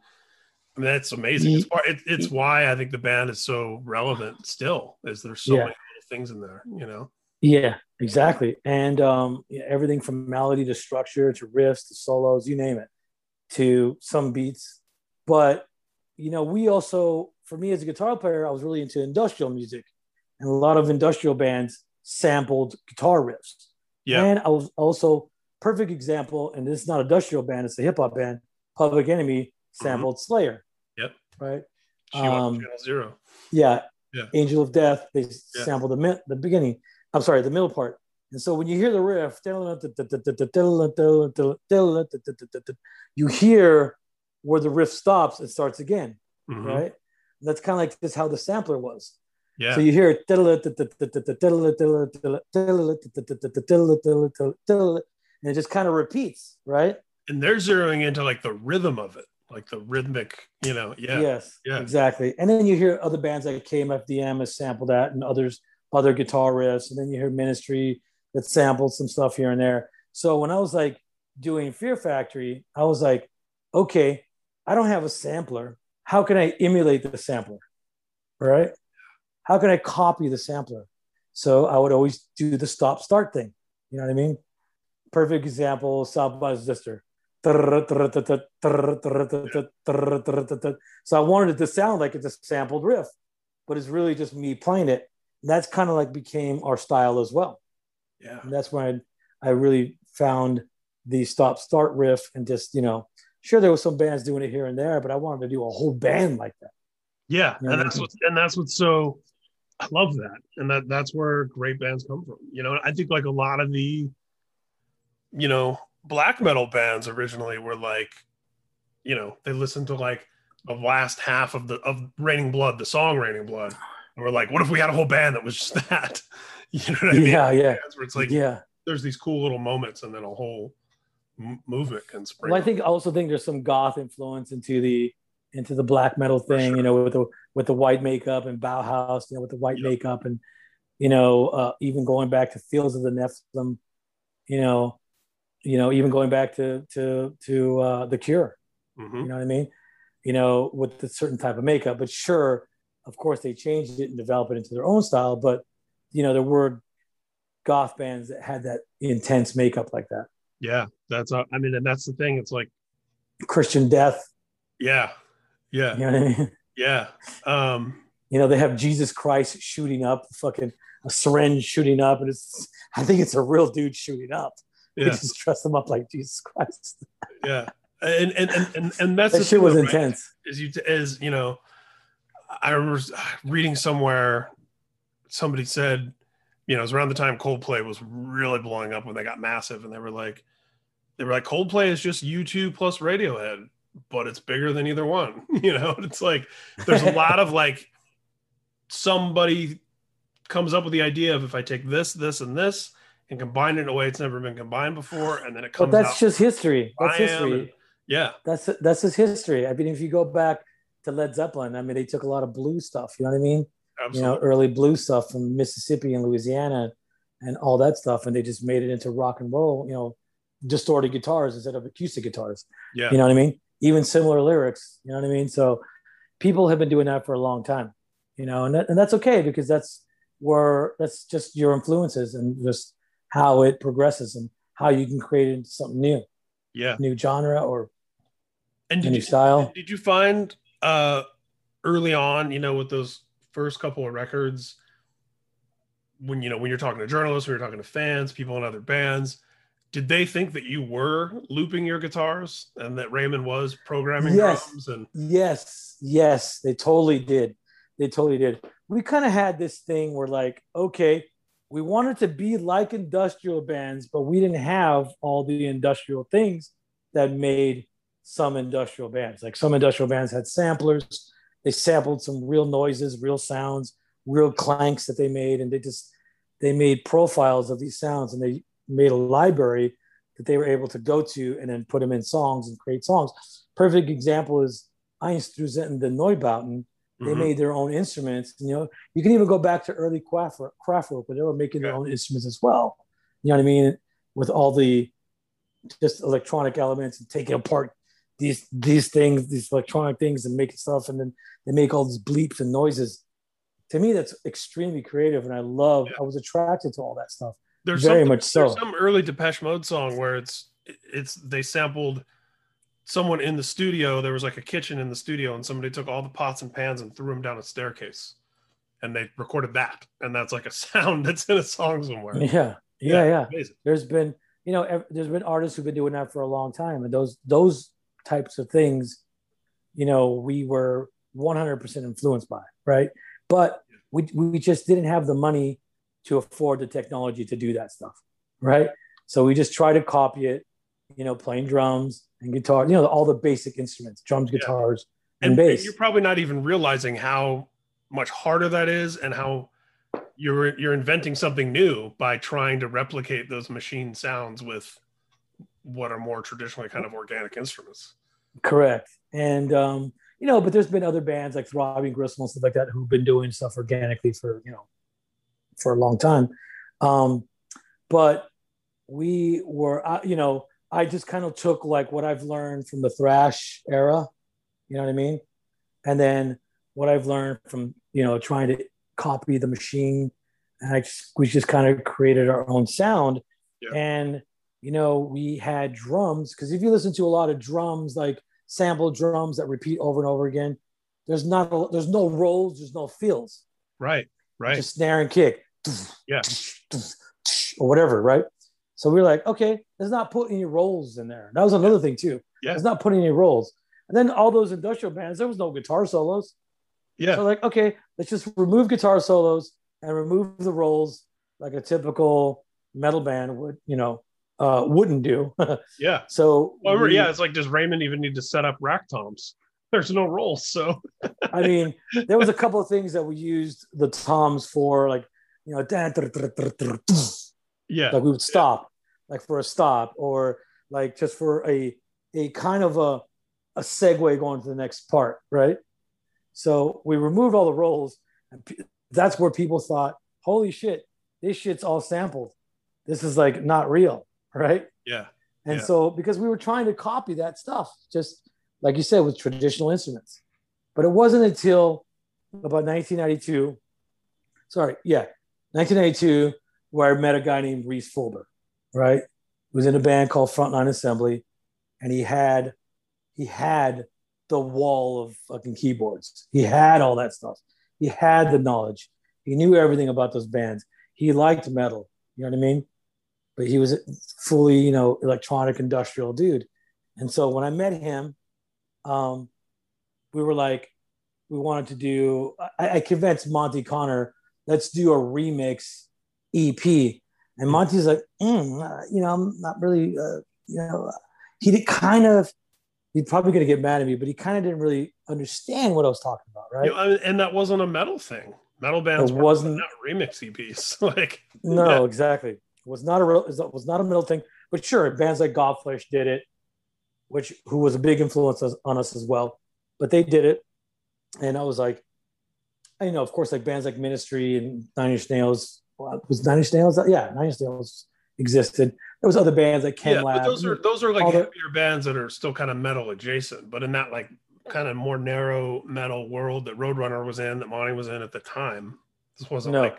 I mean that's amazing it's, why- it, it's why I think the band is so relevant still is there's so Yeah. many little things in there you know Yeah, exactly. And um, yeah, everything from melody to structure to riffs to solos, you name it, to some beats. But, you know, we also, for me as a guitar player, I was really into industrial music. And a lot of industrial bands sampled guitar riffs. yeah And I was also, perfect example, and this is not a industrial band, it's a hip hop band, Public Enemy sampled Slayer. Yep. Right? Channel, um, Channel Zero Yeah. Yeah. Angel of Death, they Yeah. sampled the mid, the beginning. I'm sorry, the middle part. And so when you hear the riff, you hear where the riff stops and starts again, Mhm. right? And that's kind of like this how the sampler was. yeah So you hear it, and it just kind of repeats, right? and they're zeroing into like the rhythm of it like the rhythmic you know yeah Yes, yeah. exactly. And then you hear other bands like KMFDM has sampled that, and others other guitar riffs, and then you hear Ministry that sampled some stuff here and there. So when I was like doing Fear Factory, I was like, okay, I don't have a sampler. How can I emulate the sampler? Right? How can I copy the sampler? So I would always do the stop start thing. You know what I mean? Perfect example, Self Bias Resistor. So I wanted it to sound like it's a sampled riff, but it's really just me playing it. And that's kind of like became our style as well. yeah And that's when I, I really found the stop start riff and just, you know, sure there was some bands doing it here and there, but I wanted to do a whole band like that. Yeah, You know, and that's what and that's what's so I love that. And that that's where great bands come from. You know, I think like a lot of the you know, black metal bands originally were like, you know, they listened to like the last half of the of Raining Blood, the song Raining Blood. And we're like, what if we had a whole band that was just that? You know what I mean? Yeah, yeah. Where it's like yeah. there's these cool little moments and then a whole m- movement can spring. Well, I think I also think there's some goth influence into the into the black metal thing, sure. you know, with the with the white makeup and Bauhaus, you know, with the white Yep. makeup and you know, uh, even going back to Fields of the Nephilim, you know, you know, even going back to to to uh, the Cure, Mhm. you know what I mean? You know, with a certain type of makeup. But sure, of course, they changed it and developed it into their own style. But you know, there were goth bands that had that intense makeup like that. Yeah, that's uh, I mean, and that's the thing. It's like, Christian Death, yeah, yeah, you know what I mean? yeah. Um, You know, they have Jesus Christ shooting up, fucking a syringe shooting up, and it's I think it's a real dude shooting up. They yeah, just dress them up like Jesus Christ. yeah. And and and and, and that's That shit was right? intense. Is you as you know, I remember reading somewhere somebody said, you know, it was around the time Coldplay was really blowing up when they got massive, and they were like, they were like, Coldplay is just U2 plus Radiohead, but it's bigger than either one. You know, it's like there's a lot of like somebody comes up with the idea of if I take this, this, and this and combine it in a way it's never been combined before, and then it comes. But that's just history. That's history. and- yeah, That's that's just history. I mean, if you go back to Led Zeppelin, I mean, they took a lot of blue stuff. You know what I mean? absolutely. You know, early blue stuff from Mississippi and Louisiana, and all that stuff, and they just made it into rock and roll. You know, distorted guitars instead of acoustic guitars. yeah, You know what I mean? Even similar lyrics. You know what I mean? So people have been doing that for a long time. You know, and that, and that's okay because that's where that's just your influences and just how it progresses and how you can create it into something new, yeah. new genre or And did new you, style. did you find uh early on, you know, with those first couple of records, when you know when you're talking to journalists, when you're talking to fans, people in other bands, did they think that you were looping your guitars and that Raymond was programming Yes. drums and Yes, yes, they totally did. They totally did. We kind of had this thing where, like, okay, we wanted to be like industrial bands, but we didn't have all the industrial things that made some industrial bands. Like some industrial bands had samplers, they sampled some real noises, real sounds, real clanks that they made, and they just they made profiles of these sounds and they made a library that they were able to go to and then put them in songs and create songs. Perfect example is Einstürzenden Neubauten. They Mhm. made their own instruments. You know, you can even go back to early Kraftwerk, Kraftwerk where they were making their Yeah. own instruments as well. You know what I mean? With all the just electronic elements and taking apart these these things, these electronic things, and making stuff, and then they make all these bleeps and noises. To me, that's extremely creative, and I love. Yeah. I was attracted to all that stuff. there's Very much so. There's some early Depeche Mode song where it's it's they sampled someone in the studio. There was like a kitchen in the studio, and somebody took all the pots and pans and threw them down a staircase, and they recorded that, and that's like a sound that's in a song somewhere. Yeah, yeah, yeah. Amazing. there's been you know there's been artists who've been doing that for a long time and those those types of things you know we were 100% influenced by right but we, we just didn't have the money to afford the technology to do that stuff right so we just try to copy it you know playing drums and guitar you know all the basic instruments drums Yeah. guitars and, and, bass you're probably not even realizing how much harder that is and how you're you're inventing something new by trying to replicate those machine sounds with what are more traditionally kind of organic instruments Correct. And um, you know, but there's been other bands like Throbbing Gristle and stuff like that who've been doing stuff organically for, you know, for a long time. Um, but we were uh, you know, I just kind of took like what I've learned from the thrash era, you know what I mean? And then what I've learned from, you know, trying to copy the machine and I just we just kind of created our own sound. Yeah. And you know, we had drums because if you listen to a lot of drums, like sample drums that repeat over and over again, there's not a, there's no rolls, there's no fills, right right just snare and kick, Yeah. or whatever, right? So we are like, okay, let's not put any rolls in there. That was another thing too. Yeah. Let's not put any rolls. And then all those industrial bands, there was no guitar solos. yeah So like, okay, let's just remove guitar solos and remove the rolls like a typical metal band would, you know, uh, wouldn't do. yeah so well, we- yeah it's like does raymond even need to set up rack toms there's no rolls. So I mean, there was a couple of things that we used the toms for, like you know, yeah, like we would stop, like for a stop, or like just for a a kind of a a segue going to the next part, right? So we removed all the rolls, and that's where people thought, "Holy shit, this shit's all sampled. This is like not real, right?" Yeah. And Yeah. so because we were trying to copy that stuff, just like you said, with traditional instruments, but it wasn't until about 1992. Sorry, yeah, 1992, where I met a guy named Rhys Fulber, right? He was in a band called Front Line Assembly, and he had he had the wall of fucking keyboards. He had all that stuff. He had the knowledge. He knew everything about those bands. He liked metal. You know what I mean? But he was fully, you know, electronic industrial dude. And so when I met him, um, we were like, we wanted to do. I, I convinced Monte Conner, let's do a remix EP. And Monte's like, mm, uh, you know, I'm not really, uh, you know, he did kind of. He's probably going to get mad at me, but he kind of didn't really understand what I was talking about, right? You know, and that wasn't a metal thing. Metal bands It wasn't- not remix EPs. like No, Yeah. exactly. It was not a real. Was not a middle thing. But sure, bands like Godflesh did it, which who was a big influence on us as well. But they did it, and I was like, you know, of course, like bands like Ministry and Nine Inch Nails. Well, Was Nine Inch Nails? Yeah, Nine Inch Nails existed. There was other bands like Ken yeah, Lab. but those are those are like all the- bands that are still kind of metal adjacent, but in that like kind of more narrow metal world that Roadrunner was in, that Monte was in at the time. This wasn't no. like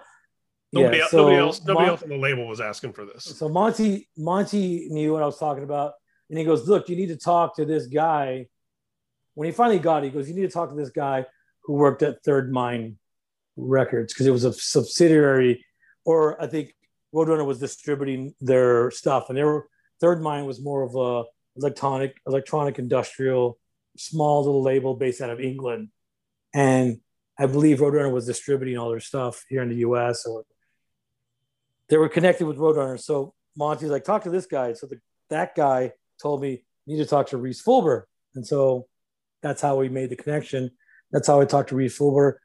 nobody, yeah, else, so nobody else nobody Mon- else on the label was asking for this. So Monte Monte knew what I was talking about, and he goes, "Look, you need to talk to this guy." When he finally got it, he goes, "You need to talk to this guy who worked at Third Mind Records because it was a subsidiary, or I think Roadrunner was distributing their stuff, and they were Third Mind was more of a electronic electronic industrial small little label based out of England, and I believe Roadrunner was distributing all their stuff here in the U.S. or they were connected with Roadrunner. So Monte's like, talk to this guy. So the, that guy told me, need to talk to Rhys Fulber. And so that's how we made the connection. That's how I talked to Rhys Fulber.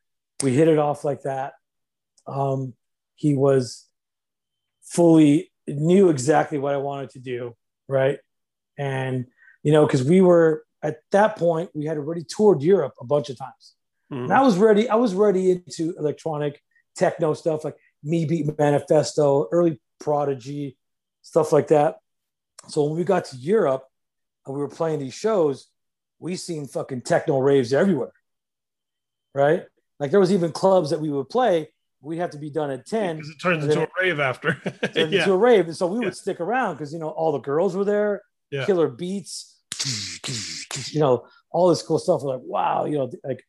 We hit it off like that. Um, he was fully knew exactly what I wanted to do. Right. And, you know, because we were at that point, we had already toured Europe a bunch of times. Mhm. And I was ready. I was ready into electronic techno stuff like Meat Beat Manifesto, early Prodigy, stuff like that. So when we got to Europe and we were playing these shows, we seen fucking techno raves everywhere. Right? Like there was even clubs that we would play. We'd have to be done at 10 because it turns into a rave after. turned yeah, into a rave. And so we Yeah. would stick around because you know all the girls were there, Yeah. killer beats, you know, all this cool stuff. We're like, wow, you know, like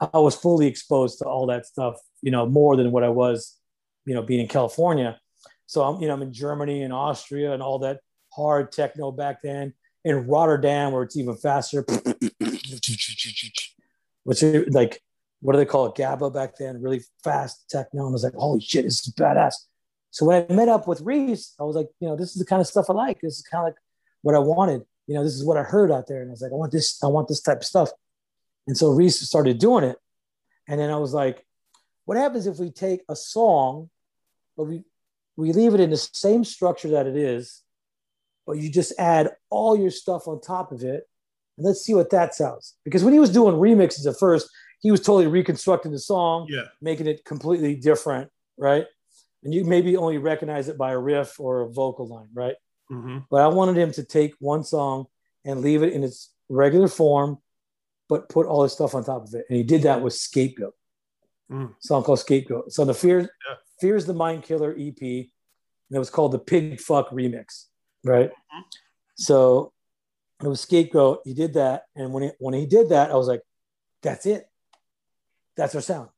I was fully exposed to all that stuff, you know, more than what I was, you know, being in California. So I'm, you know, I'm in Germany and Austria and all that hard techno back then. In Rotterdam, where it's even faster, which like, what do they call it? gabber back then, really fast techno. And I was like, holy shit, this is badass. So when I met up with Rhys, I was like, you know, this is the kind of stuff I like. This is kind of like what I wanted. You know, this is what I heard out there. And I was like, I want this, I want this type of stuff. And so Rhys started doing it. And then I was like, what happens if we take a song, but we we leave it in the same structure that it is, but you just add all your stuff on top of it, and let's see what that sounds. Because when he was doing remixes at first, he was totally reconstructing the song, yeah, making it completely different, right? And you maybe only recognize it by a riff or a vocal line, right? hmm But I wanted him to take one song and leave it in its regular form, but put all his stuff on top of it. And he did that with Scapegoat, Mm. a song called Scapegoat. So the Fear, Yeah. Fear's the Mind Killer EP, and it was called the Pig Fuck Remix, right? So it was Scapegoat. He did that, and when he, when he did that, I was like, "That's it. That's our sound.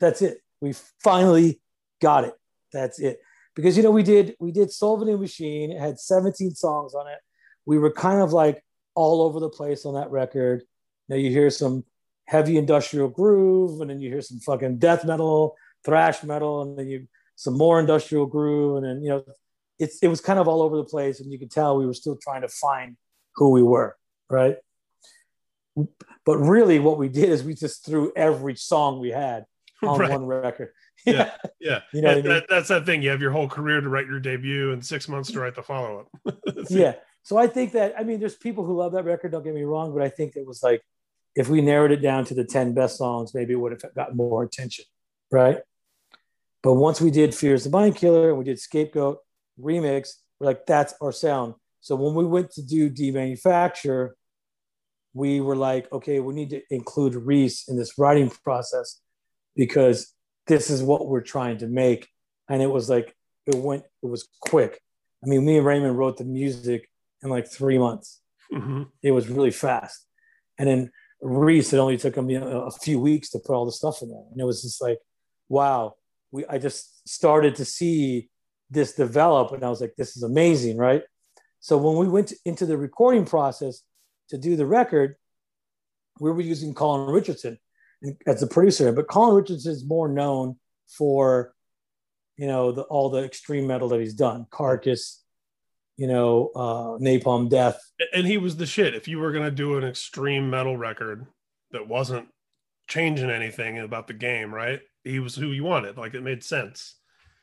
That's it. We finally got it. That's it." Because you know we did we did of Machine. It had 17 songs on it. We were kind of like all over the place on that record. Now you hear some heavy industrial groove, and then you hear some fucking death metal, thrash metal, and then you some more industrial groove, and then you know it's it was kind of all over the place, and you could tell we were still trying to find who we were, right? But really what we did is we just threw every song we had on Right. one record. Yeah. Yeah. You know I mean? That- that's that thing. You have your whole career to write your debut and six months to write the follow up. yeah. So I think that I mean, there's people who love that record. Don't get me wrong, but I think it was like if we narrowed it down to the ten best songs, maybe it would have gotten more attention, right? But once we did "Fears the Mind Killer" and we did "Scapegoat" remix, we're like, that's our sound. So when we went to do demanufacture, we were like, okay, we need to include Rhys in this writing process because this is what we're trying to make. And it was like, it went, it was quick. I mean, me and Raymond wrote the music in like three months. hmm It was really fast. And then Rhys, it only took him you know, a few weeks to put all the stuff in there. And it was just like, wow. We I just started to see this develop, and I was like, this is amazing, right? So when we went into the recording process to do the record, we were using Colin Richardson as the producer, but Colin Richardson is more known for, you know, the, all the extreme metal that he's done, Carcass, you know, uh, Napalm Death, And he was the shit. If you were going to do an extreme metal record that wasn't changing anything about the game, right? He was who you wanted. Like it made sense.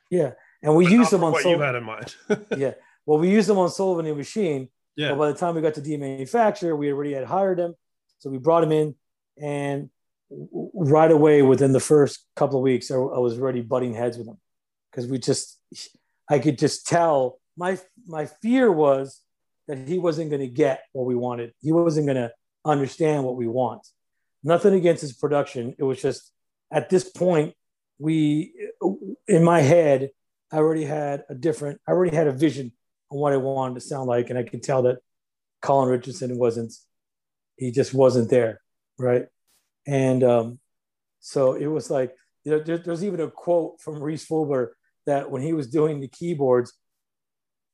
yeah. And we But used him on what Sul- you had in mind. yeah. Well, we used him on Soul of a New Machine, yeah. But by the time we got to demanufacture, we already had hired him. So we brought him in, and right away, within the first couple of weeks, I, I was already butting heads with him because we just, I could just tell. My my fear was that he wasn't going to get what we wanted. He wasn't going to understand what we want. Nothing against his production. It was just at this point, we, in my head, I already had a different. I already had a vision on what I wanted to sound like, and I could tell that Colin Richardson wasn't. He just wasn't there, right? And um, so it was like you know, there, there's even a quote from Rhys Fulber that when he was doing the keyboards,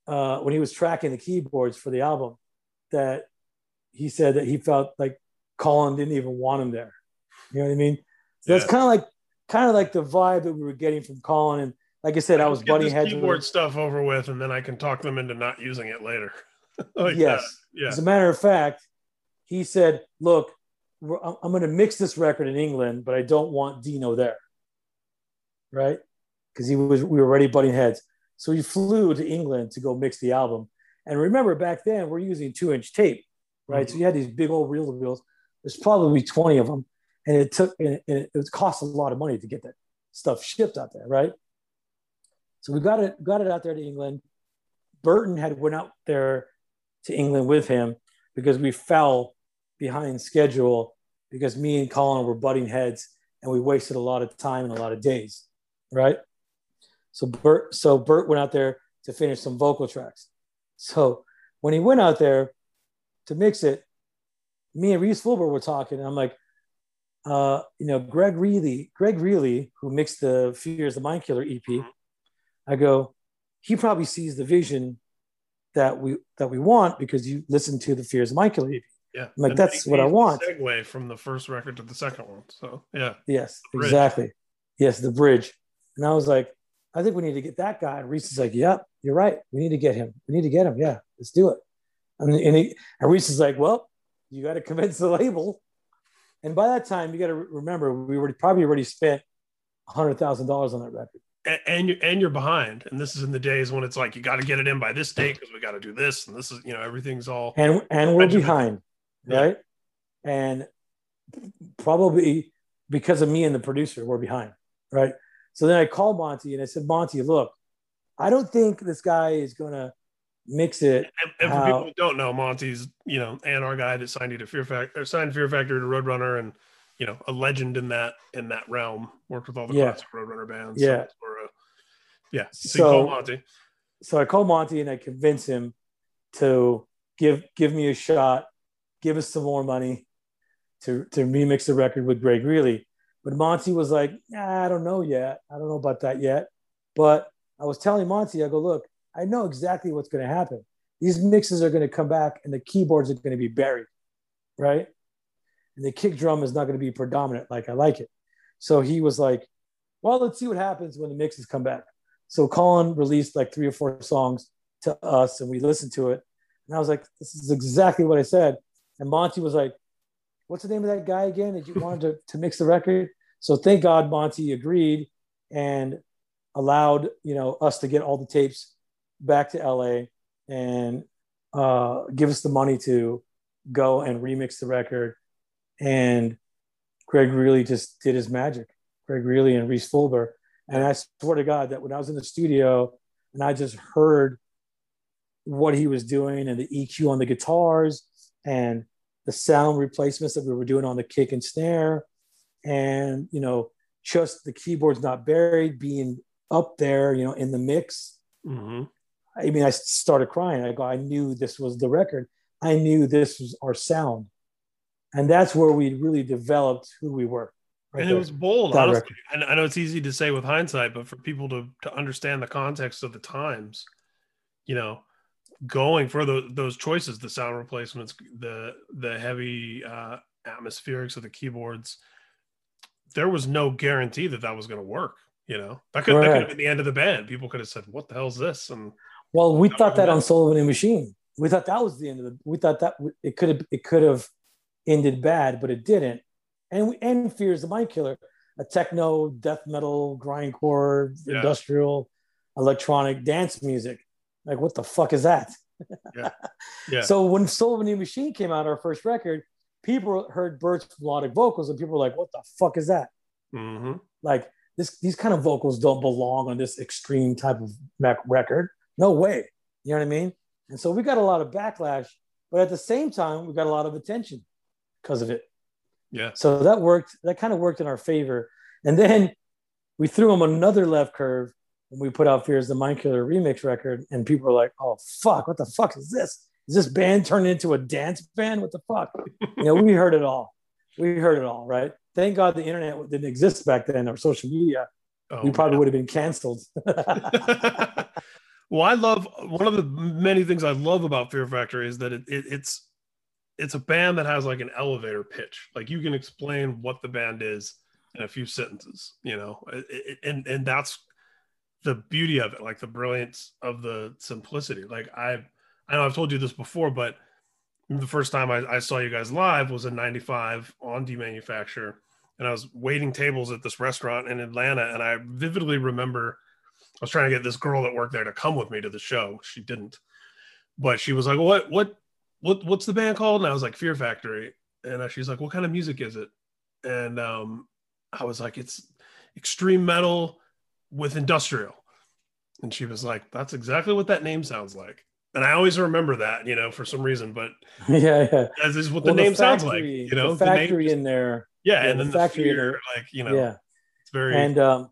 uh, when he was tracking the keyboards for the album, that he said that he felt like Colin didn't even want him there. You know what I mean? So that's kind of like kind of like the vibe that we were getting from Colin. And like I said, I was Get butting this heads with keyboard stuff over with, and then I can talk them into not using it later. like yes. that. Yeah. As a matter of fact, he said, "Look, I'm going to mix this record in England, but I don't want Dino there, right? Because he was we were already butting heads. So he flew to England to go mix the album. And remember, back then we're using two inch tape, right? So mm-hmm. you had these big old reel to reels. There's probably 20 of them, and it took and it, and it cost a lot of money to get that stuff shipped out there, right? So we got it got it out there to England. Burton had went out there to England with him because we fell behind schedule because me and Colin were butting heads and we wasted a lot of time and a lot of days, right? So Burt, so Burt went out there to finish some vocal tracks. So when he went out there to mix it, me and Rhys Fulber were talking, and I'm like, uh, you know, Greg Reely, Greg Reely, who mixed the Fears the Mind Killer EP, I go, he probably sees the vision that we that we want because you listen to the Fears Mind Killer Yeah. I'm like, And that's what I want. Segue from the first record to the second one. So yeah. Yes, exactly. Yes, the bridge. And I was like, I think we need to get that guy. And Rhys is like, Yep, you're right. We need to get him. We need to get him. Yeah, let's do it. And, and, he, and Rhys is like, Well, you got to convince the label. And by that time, you got to remember, we were probably already spent hundred thousand dollars on that record. And, and you're and you're behind. And this is in the days when it's like you got to get it in by this date because we got to do this and this is you know everything's all and and we're behind, Yeah. right? And probably because of me and the producer, we're behind, right? So then I called Monte and I said, Monte, look, I don't think this guy is gonna mix it. And, and for How- people who don't know, Monte's, you know, and our guy that signed you to Fear Factor, signed Fear Factory to Roadrunner, and you know, a legend in that in that realm. Worked with all the Yeah. classic Roadrunner bands. Yeah. So, we're, uh, yeah. So, So- call Monte. So I called Monte and I convince him to give give me a shot, give us some more money to to remix the record with Greg Reely. But Monte was like, nah, I don't know yet. I don't know about that yet. But I was telling Monte, I go, look, I know exactly what's going to happen. These mixes are going to come back and the keyboards are going to be buried, right? And the kick drum is not going to be predominant like I like it. So he was like, well, let's see what happens when the mixes come back. So Colin released like three or four songs to us and we listened to it. And I was like, this is exactly what I said. And Monte was like, what's the name of that guy again that you wanted to, to mix the record? So thank God Monte agreed and allowed you know us to get all the tapes back to LA and uh, give us the money to go and remix the record. And Greg Reely just did his magic. Greg Reely and Rhys Fulber. And I swear to God that when I was in the studio and I just heard what he was doing and the EQ on the guitars and the sound replacements that we were doing on the kick and snare and you know just the keyboards not buried being up there you know in the mix Mm-hmm. i mean i started crying i go i knew this was the record i knew this was our sound and that's where we really developed who we were right and it was bold, That honestly. record. I know it's easy to say with hindsight, but for people to to understand the context of the times, you know, going for those those choices, the sound replacements, the the heavy uh, atmospherics of the keyboards, there was no guarantee that that was going to work. You know, that could, that could have been the end of the band. People could have said, "What the hell's this?" And Well, we thought that on Soul of a New Machine. We thought that was the end of the. We thought that it could have it could have ended bad, but it didn't. And we and Fears the Mind Killer, a techno, death metal, grindcore, Yeah. industrial, electronic dance music. Like what the fuck is that? yeah, So when Soul of a New Machine came out, our first record, people heard Burt's melodic vocals, and people were like, "What the fuck is that?" hmm like this these kind of vocals don't belong on this extreme type of rec- record no way you know what i mean and so we got a lot of backlash but at the same time we got a lot of attention because of it. Yeah, so that worked that kind of worked in our favor. And then we threw them another left curve when we put out fears the mind killer remix record and people were like oh fuck what the fuck is this? Is this band turned into a dance band? What the fuck? You know we heard it all. We heard it all right? Thank god the internet didn't exist back then or social media. Oh, we probably man. would have been canceled. well, I love one of the many things I love about Fear Factory is that it, it, it's it's a band that has like an elevator pitch. Like you can explain what the band is in a few sentences, you know, It- it- and and that's the beauty of it, like the brilliance of the simplicity. Like I, I know I've told you this before, but the first time I, I saw you guys live was in '95 on Demanufacture, and I was waiting tables at this restaurant in Atlanta, and I vividly remember I was trying to get this girl that worked there to come with me to the show. She didn't, but she was like, "What? What? What? What's the band called?" And I was like, "Fear Factory," and she's like, "What kind of music is it?" And um, I was like, "It's extreme metal with industrial," and she was like, "That's exactly what that name sounds like." And I always remember that, you know, for some reason, but yeah, yeah. as is what the Well, name sounds like, you know, the factory just- in there. yeah, yeah, and the then the factory in fear, like you know, yeah, it's very and um,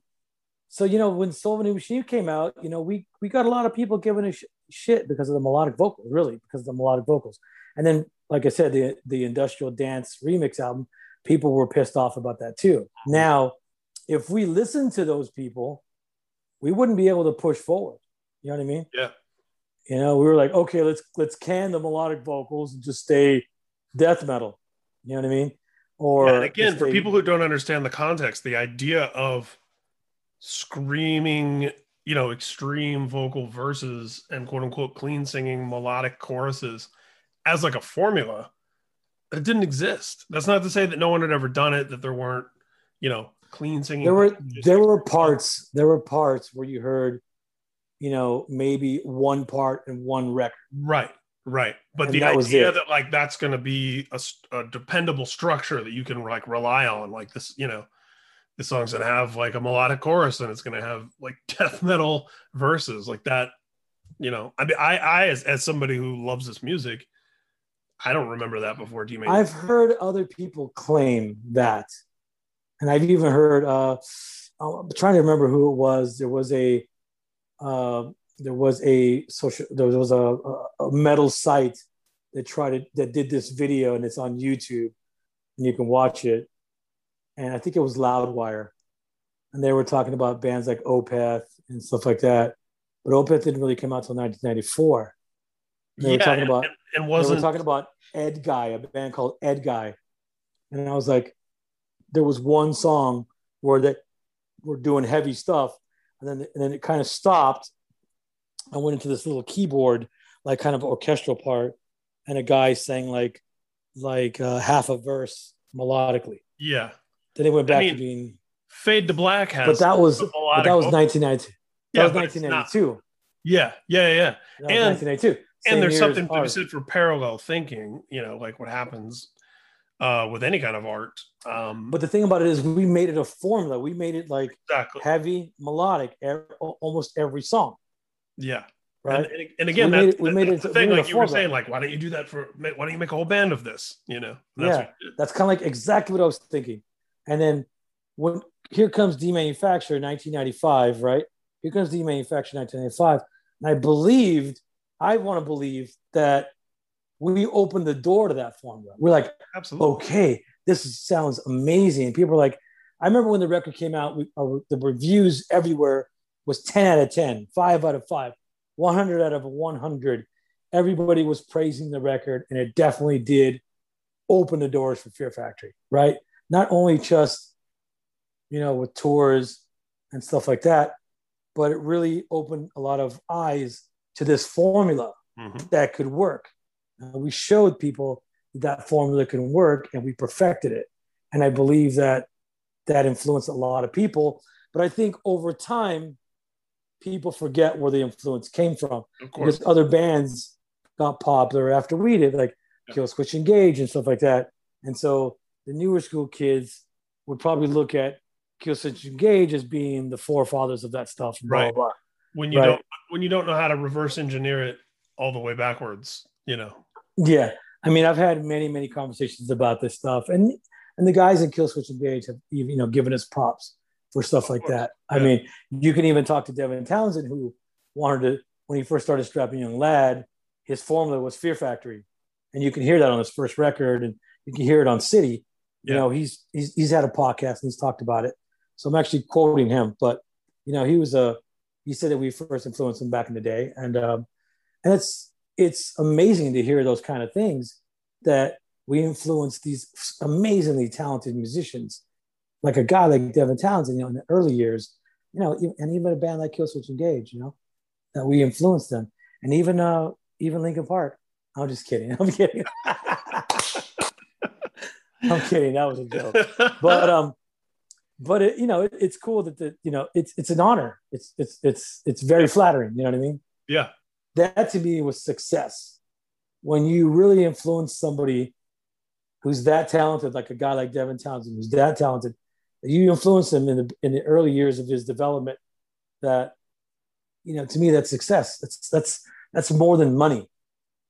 so you know when Soul of a New Machine came out, you know we we got a lot of people giving a sh- shit because of the melodic vocals, really because of the melodic vocals. And then, like I said, the the industrial dance remix album, people were pissed off about that too. Now, if we listened to those people, we wouldn't be able to push forward. You know what I mean? Yeah. You know, we were like, okay, let's let's can the melodic vocals and just stay death metal. You know what I mean? Or Yeah, and again, just for people who don't understand the context, the idea of screaming, you know, extreme vocal verses and quote unquote clean singing melodic choruses as like a formula, it didn't exist. That's not to say that no one had ever done it, that there weren't, you know, clean singing. there were there were parts there were parts where you heard you know maybe one part in one record Right, right. But And the that idea that like that's going to be a dependable structure that you can like rely on, like this, you know, the song's to have like a melodic chorus and it's to have like death metal verses like that. You know, I mean, I, I as, as somebody who loves this music, I don't remember that before D Main. i've heard other people claim that and i've even heard uh i'm trying to remember who it was there was a uh, there was a social there was a, a, a metal site that tried to that did this video and it's on youtube and you can watch it and i think it was loudwire and they were talking about bands like opeth and stuff like that but opeth didn't really come out until 1994 they were talking about and, and they were talking about Ed Guy, a band called Ed Guy, and I was like, there was one song where they were doing heavy stuff, and then and then it kind of stopped. I went into this little keyboard, like kind of orchestral part, and a guy sang like, like uh, half a verse melodically. Yeah. Then it went back mean, to being. Fade to Black has. But that was but that was melodic vocal. 1992. That Yeah, was but not- 1992. Yeah, yeah, yeah. yeah. That And- 1992. Same and there's something to be said for parallel thinking. You know, like what happens uh, with any kind of art. Um, But the thing about it is, we made it a formula. We made it like exactly. heavy, melodic, ev- almost every song, Yeah. right? And, and, and again, we made it- we made that's it- the thing. made Like you were saying, like, why don't you do that for? Why don't you make a whole band of this? You know. That's Yeah. what you did. That's kind of like exactly what I was thinking. And then when here comes demanufacture 1995, right? Here comes demanufacture 1995. And I believed, I want to believe that we opened the door to that formula. We're like, Absolutely. okay, this is- sounds amazing. People are like, I remember when the record came out, we, uh, the reviews everywhere was 10 out of 10, 5 out of 5, 100 out of 100. Everybody was praising the record, and it definitely did open the doors for Fear Factory, right? Not only just, you know, with tours and stuff like that, but it really opened a lot of eyes to this formula Mhm. that could work. Uh, we showed people that, that formula can work and we perfected it. And I believe that that influenced a lot of people. But I think over time, people forget where the influence came from because other bands got popular after we did, like Yeah. Killswitch Engage and stuff like that. And so the newer school kids would probably look at Killswitch Engage as being the forefathers of that stuff. Blah, Right. blah, blah. When you Right. don't when you don't know how to reverse engineer it all the way backwards, you know. Yeah, I mean, I've had many, many conversations about this stuff, and and the guys in Killswitch Engage have you know given us props for stuff like that. I yeah. mean, you can even talk to Devin Townsend, who wanted to when he first started Strapping Young Lad, his formula was Fear Factory, and you can hear that on his first record, and you can hear it on City. You know, he's he's he's had a podcast and he's talked about it, so I'm actually quoting him, but you know, he was a he said that we first influenced him back in the day, and um, and it's it's amazing to hear those kind of things that we influence these amazingly talented musicians, like a guy like Devin Townsend, you know, in the early years, you know, and even a band like Killswitch Engage, you know, that we influenced them, and even uh even Linkin Park. I'm just kidding. I'm kidding. I'm kidding. That was a joke. But um but it, you know it, it's cool that the you know it's it's an honor. It's it's it's it's very flattering you know what i mean? Yeah. that to me was success. When you really influence somebody who's that talented like a guy like devin townsend who's that talented you influence him in the in the early years of his development that you know to me that's success. That's that's that's more than money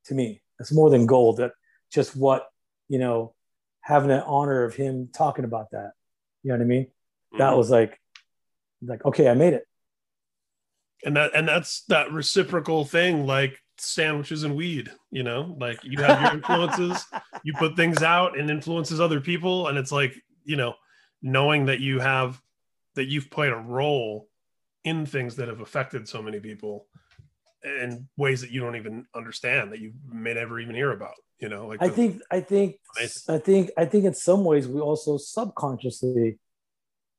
to me. That's more than gold. That just what you know having an honor of him talking about that. You know what i mean? That Mhm. was like like okay i made it. And that and that's that reciprocal thing like sandwiches and weed you know? Like you have your influences you put things out and influences other people. And it's like you know knowing that you have that you've played a role in things that have affected so many people in ways that you don't even understand that you may never even hear about you know like i the- think i think Amazing. i think i think in some ways we also subconsciously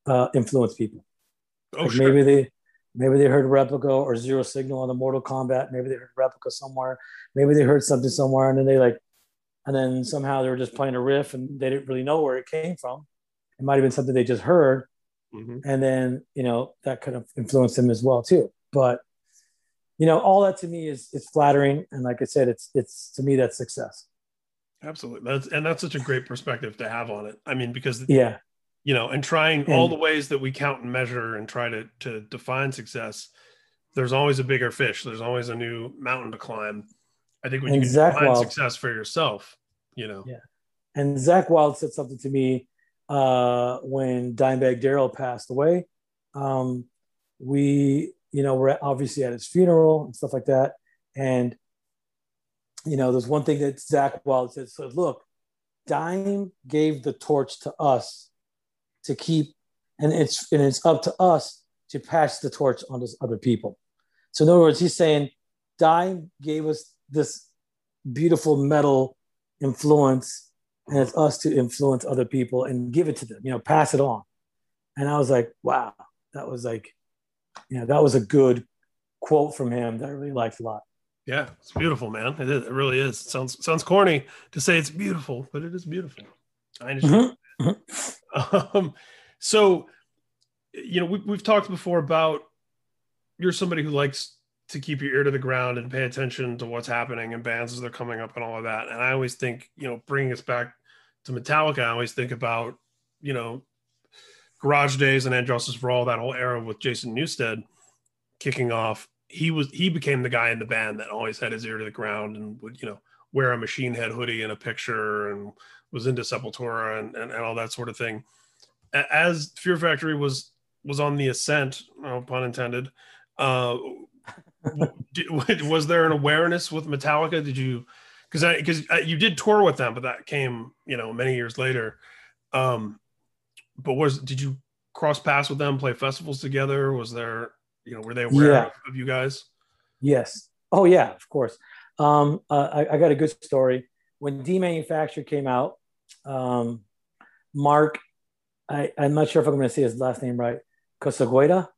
uh influence people. Oh Like sure. maybe they maybe they heard replica or zero signal on the mortal kombat. Maybe they heard replica somewhere. Maybe they heard something somewhere and then they like and then somehow they were just playing a riff and they didn't really know where it came from. It might have been something they just heard Mhm. and then you know that could have influenced them as well too. But you know all that to me is is flattering. And like i said it's it's to me that's success absolutely that's and that's such a great perspective to have on it i mean because yeah you know, and trying And- all the ways that we count and measure and try to to define success, there's always a bigger fish. There's always a new mountain to climb. I think when you And can Zach define Wild- success for yourself, you know, Yeah. And Zakk Wylde said something to me uh, when Dimebag Darrell passed away. Um, we, you know, we're obviously at his funeral and stuff like that. And, you know, there's one thing that Zakk Wylde said. Look, Dime gave the torch to us to keep, and it's and it's up to us to pass the torch on to other people. So, in other words, he's saying Dime gave us this beautiful metal influence and it's us to influence other people and give it to them you know pass it on and i was like wow that was like you know that was a good quote from him that i really liked a lot Yeah, it's beautiful, man. It is. It really is. It sounds sounds corny to say it's beautiful, but it is beautiful. I understand. Mm-hmm. Um, so, you know, we, we've talked before about you're somebody who likes to keep your ear to the ground and pay attention to what's happening and bands as they're coming up and all of that. And I always think, you know, bringing us back to Metallica, I always think about, you know, Garage Days and And Justice for All, that whole era with Jason Newsted kicking off. He was he became the guy in the band that always had his ear to the ground and would, you know, wear a machine head hoodie in a picture and was into Sepultura and, and, and all that sort of thing. As Fear Factory was was on the ascent, no pun intended, uh, was there an awareness with Metallica? Did you, because I because you did tour with them, but that came you know many years later. Um, but was did you cross paths with them, play festivals together? Was there you know were they aware yeah. of, you guys? Yes. Oh yeah, of course. Um, uh, I, I, got a good story when Demanufacture came out. Um, Mark, I, I'm not sure if I'm going to say his last name right. Cosagueda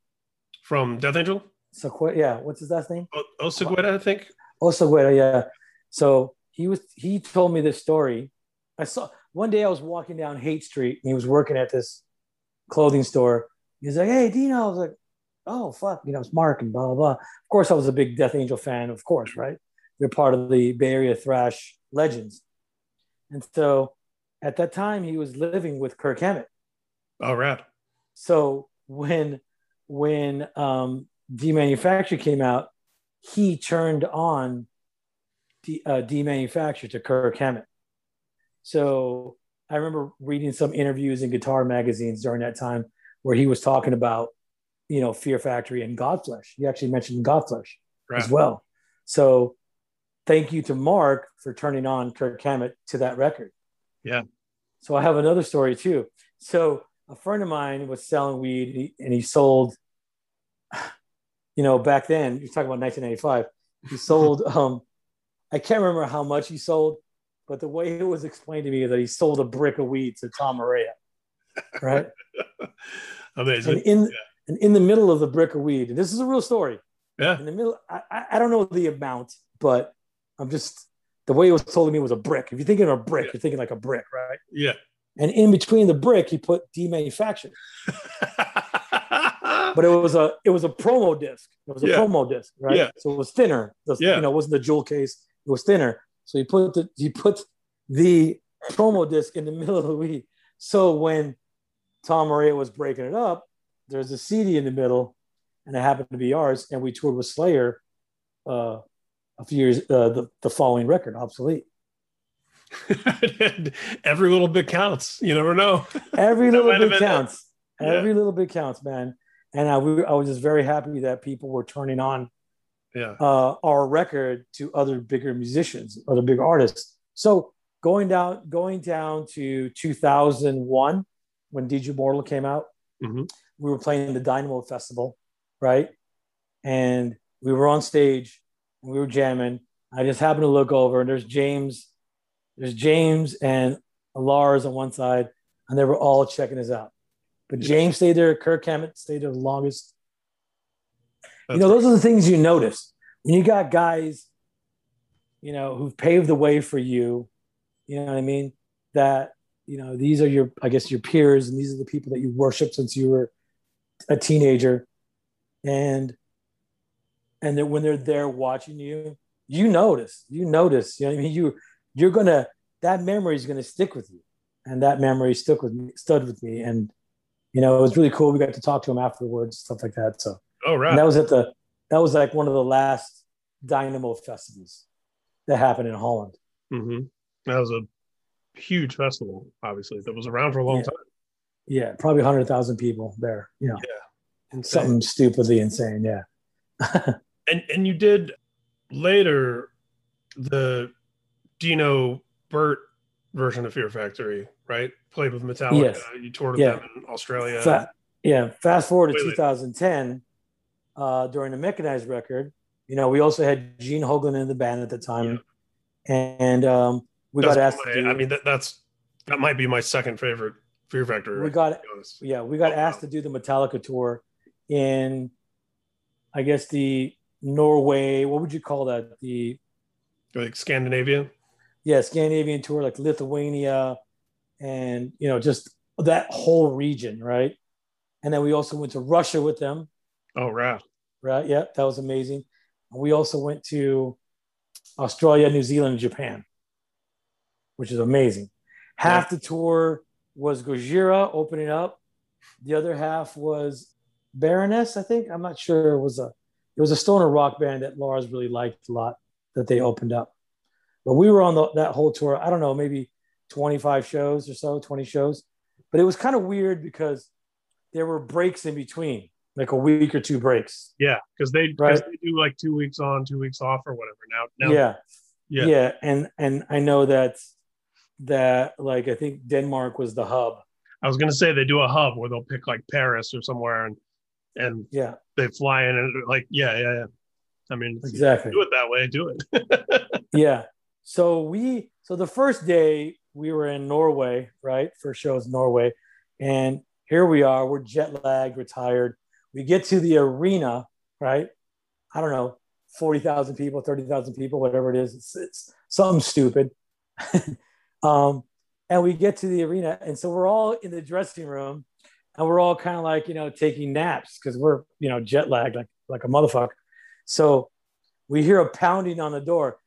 from Death Angel. Sequoia, yeah. What's his last name? O- Osegueda, I think. Osegueda, yeah. So he was he told me this story. I saw one day I was walking down Haight Street and he was working at this clothing store. He's like, "Hey, Dino," I was like, "Oh fuck," you know, it's Mark and blah blah blah. Of course, I was a big Death Angel fan. Of course, right? They're part of the Bay Area thrash legends, and so at that time he was living with Kirk Hammett. Oh, right. So when when um, Demanufacture came out, he turned on the uh, Demanufacture to Kirk Hammett. So I remember reading some interviews in guitar magazines during that time where he was talking about, you know, Fear Factory and Godflesh. You actually mentioned Godflesh right. as well. So thank you to Mark for turning on Kirk Hammett to that record. Yeah. So I have another story too. So a friend of mine was selling weed and he, and he sold you know, back then, you're talking about 1995, he sold, um, I can't remember how much he sold, but the way it was explained to me is that he sold a brick of weed to Tom Araya, right? Amazing. And in, yeah. And in the middle of the brick of weed, and this is a real story. Yeah. In the middle, I, I don't know the amount, but I'm just, the way it was told to me was a brick. If you're thinking of a brick, yeah. you're thinking like a brick, right? Yeah. And in between the brick, he put demanufactured. but it was a it was a promo disc. It was a yeah. promo disc, right? Yeah. So it was thinner. The, yeah. You know, it wasn't the jewel case. It was thinner. So he put the he put the promo disc in the middle of the week. So when Tom Araya was breaking it up, there's a CD in the middle, and it happened to be ours. And we toured with Slayer uh, a few years uh, the, the following record, obsolete. Every little bit counts. You never know. Every little bit counts. Every yeah. little bit counts, man and I, we, I was just very happy that people were turning on yeah. uh, our record to other bigger musicians, other big artists. So going down, going down to 2001 when Digimortal came out, mm-hmm. We were playing the Dynamo Festival, right? And we were on stage and we were jamming. I just happened to look over and there's James, there's James and Lars on one side, and they were all checking us out. But James stayed there. Kirk Hammett stayed there the longest. That's you know, those are the things you notice when you got guys, you know, who've paved the way for you. You know what I mean? That you know, these are your, I guess, your peers, and these are the people that you worship since you were a teenager, and and that when they're there watching you, you notice, you notice. You know I mean? You you're gonna that memory is gonna stick with you, and that memory stuck with me, stood with me, and you know, it was really cool. We got to talk to him afterwards, stuff like that. So, oh right, and that was at the that was like one of the last Dynamo festivals that happened in Holland. Mm-hmm. That was a huge festival, obviously, that was around for a long yeah. time. Yeah, probably hundred thousand people there. You know, yeah, insane. something stupidly insane. Yeah, and and you did later the Dino Burt version of Fear Factory, right? Played with Metallica. Yes. You toured with yeah. them in Australia. Fa- yeah. Fast forward to wait, 2010, uh, during the Mechanized record, you know, we also had Gene Hoglan in the band at the time, yeah. and um, we that's got asked. My, do, I mean, that, that's that might be my second favorite Fear Factory. We got yeah, we got oh, asked wow. to do the Metallica tour in, I guess the Norway. What would you call that? The like Scandinavia. Yeah, Scandinavian tour, like Lithuania, and you know, just that whole region, right? And then we also went to Russia with them. Oh, right. Right. Yeah, that was amazing. And we also went to Australia, New Zealand, and Japan, which is amazing. Half yeah. the tour was Gojira opening up. The other half was Baroness, I think. I'm not sure. It was a it was a stoner rock band that Lars really liked a lot that they opened up. But we were on the, that whole tour. I don't know, maybe 25 shows or so, 20 shows. But it was kind of weird because there were breaks in between, like a week or two breaks. Yeah, because they, right? they do like two weeks on, two weeks off, or whatever. Now, now, yeah, yeah, yeah, and and I know that that like I think Denmark was the hub. I was gonna say they do a hub where they'll pick like Paris or somewhere and and yeah, they fly in and like yeah, yeah, yeah. I mean, exactly. Do it that way. Do it. yeah. So we so the first day we were in Norway, right? First show is Norway, and here we are. We're jet lagged, retired. We get to the arena, right? I don't know, forty thousand people, thirty thousand people, whatever it is. It's, it's something stupid. um, and we get to the arena, and so we're all in the dressing room, and we're all kind of like you know taking naps because we're you know jet lagged like like a motherfucker. So we hear a pounding on the door.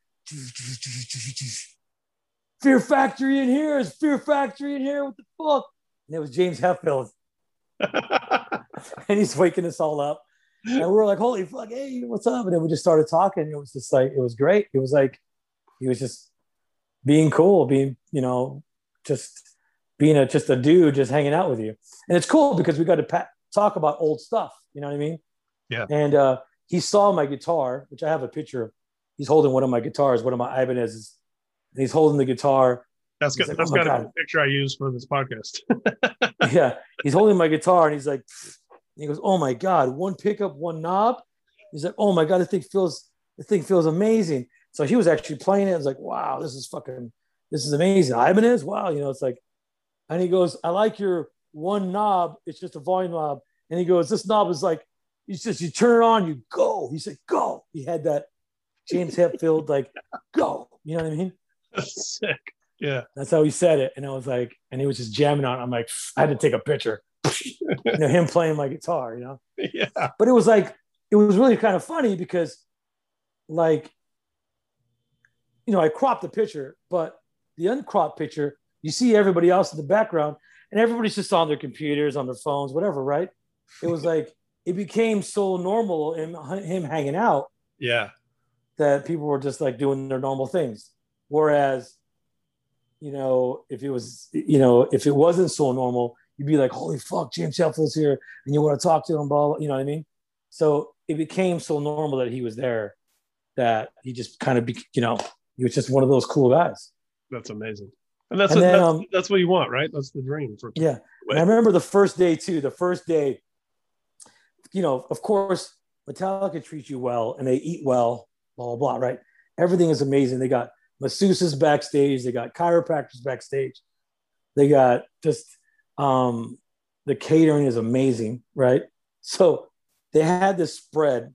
Fear Factory in here is Fear Factory in here. What the fuck? And it was James Hetfield. and he's waking us all up. And we're like, holy fuck, hey, what's up? And then we just started talking. It was just like, it was great. It was like, he was just being cool, being, you know, just being a just a dude just hanging out with you. And it's cool because we got to pa- talk about old stuff. You know what I mean? Yeah. And uh, he saw my guitar, which I have a picture of. He's holding one of my guitars, one of my Ibanez's. And he's holding the guitar. That's good. Like, That's oh got a picture I use for this podcast. yeah. He's holding my guitar and he's like, he goes, Oh my God, one pickup, one knob. He's like, Oh my God, the thing feels the thing feels amazing. So he was actually playing it. I was like, wow, this is fucking, this is amazing. Ibanez, wow, you know, it's like, and he goes, I like your one knob. It's just a volume knob. And he goes, this knob is like he says, you turn it on, you go. He said, go. He had that James Hetfield, like, go. You know what I mean? Sick. Yeah. That's how he said it. And I was like, and he was just jamming on. It. I'm like, I had to take a picture. you know, him playing my guitar, you know? Yeah. But it was like, it was really kind of funny because, like, you know, I cropped the picture, but the uncropped picture, you see everybody else in the background, and everybody's just on their computers, on their phones, whatever, right? It was like, it became so normal in him hanging out. Yeah. That people were just like doing their normal things. Whereas, you know, if it was, you know, if it wasn't so normal, you'd be like, holy fuck, James Hetfield's here and you want to talk to him, blah, you know what I mean? So it became so normal that he was there that he just kind of, be, you know, he was just one of those cool guys. That's amazing. And that's, and then, that's, um, that's, what you want, right? That's the dream. For yeah. I remember the first day too, the first day you know, of course, Metallica treats you well and they eat well, blah, blah, blah, right? Everything is amazing. They got masseuses backstage, they got chiropractors backstage, they got just um, the catering is amazing, right? So they had this spread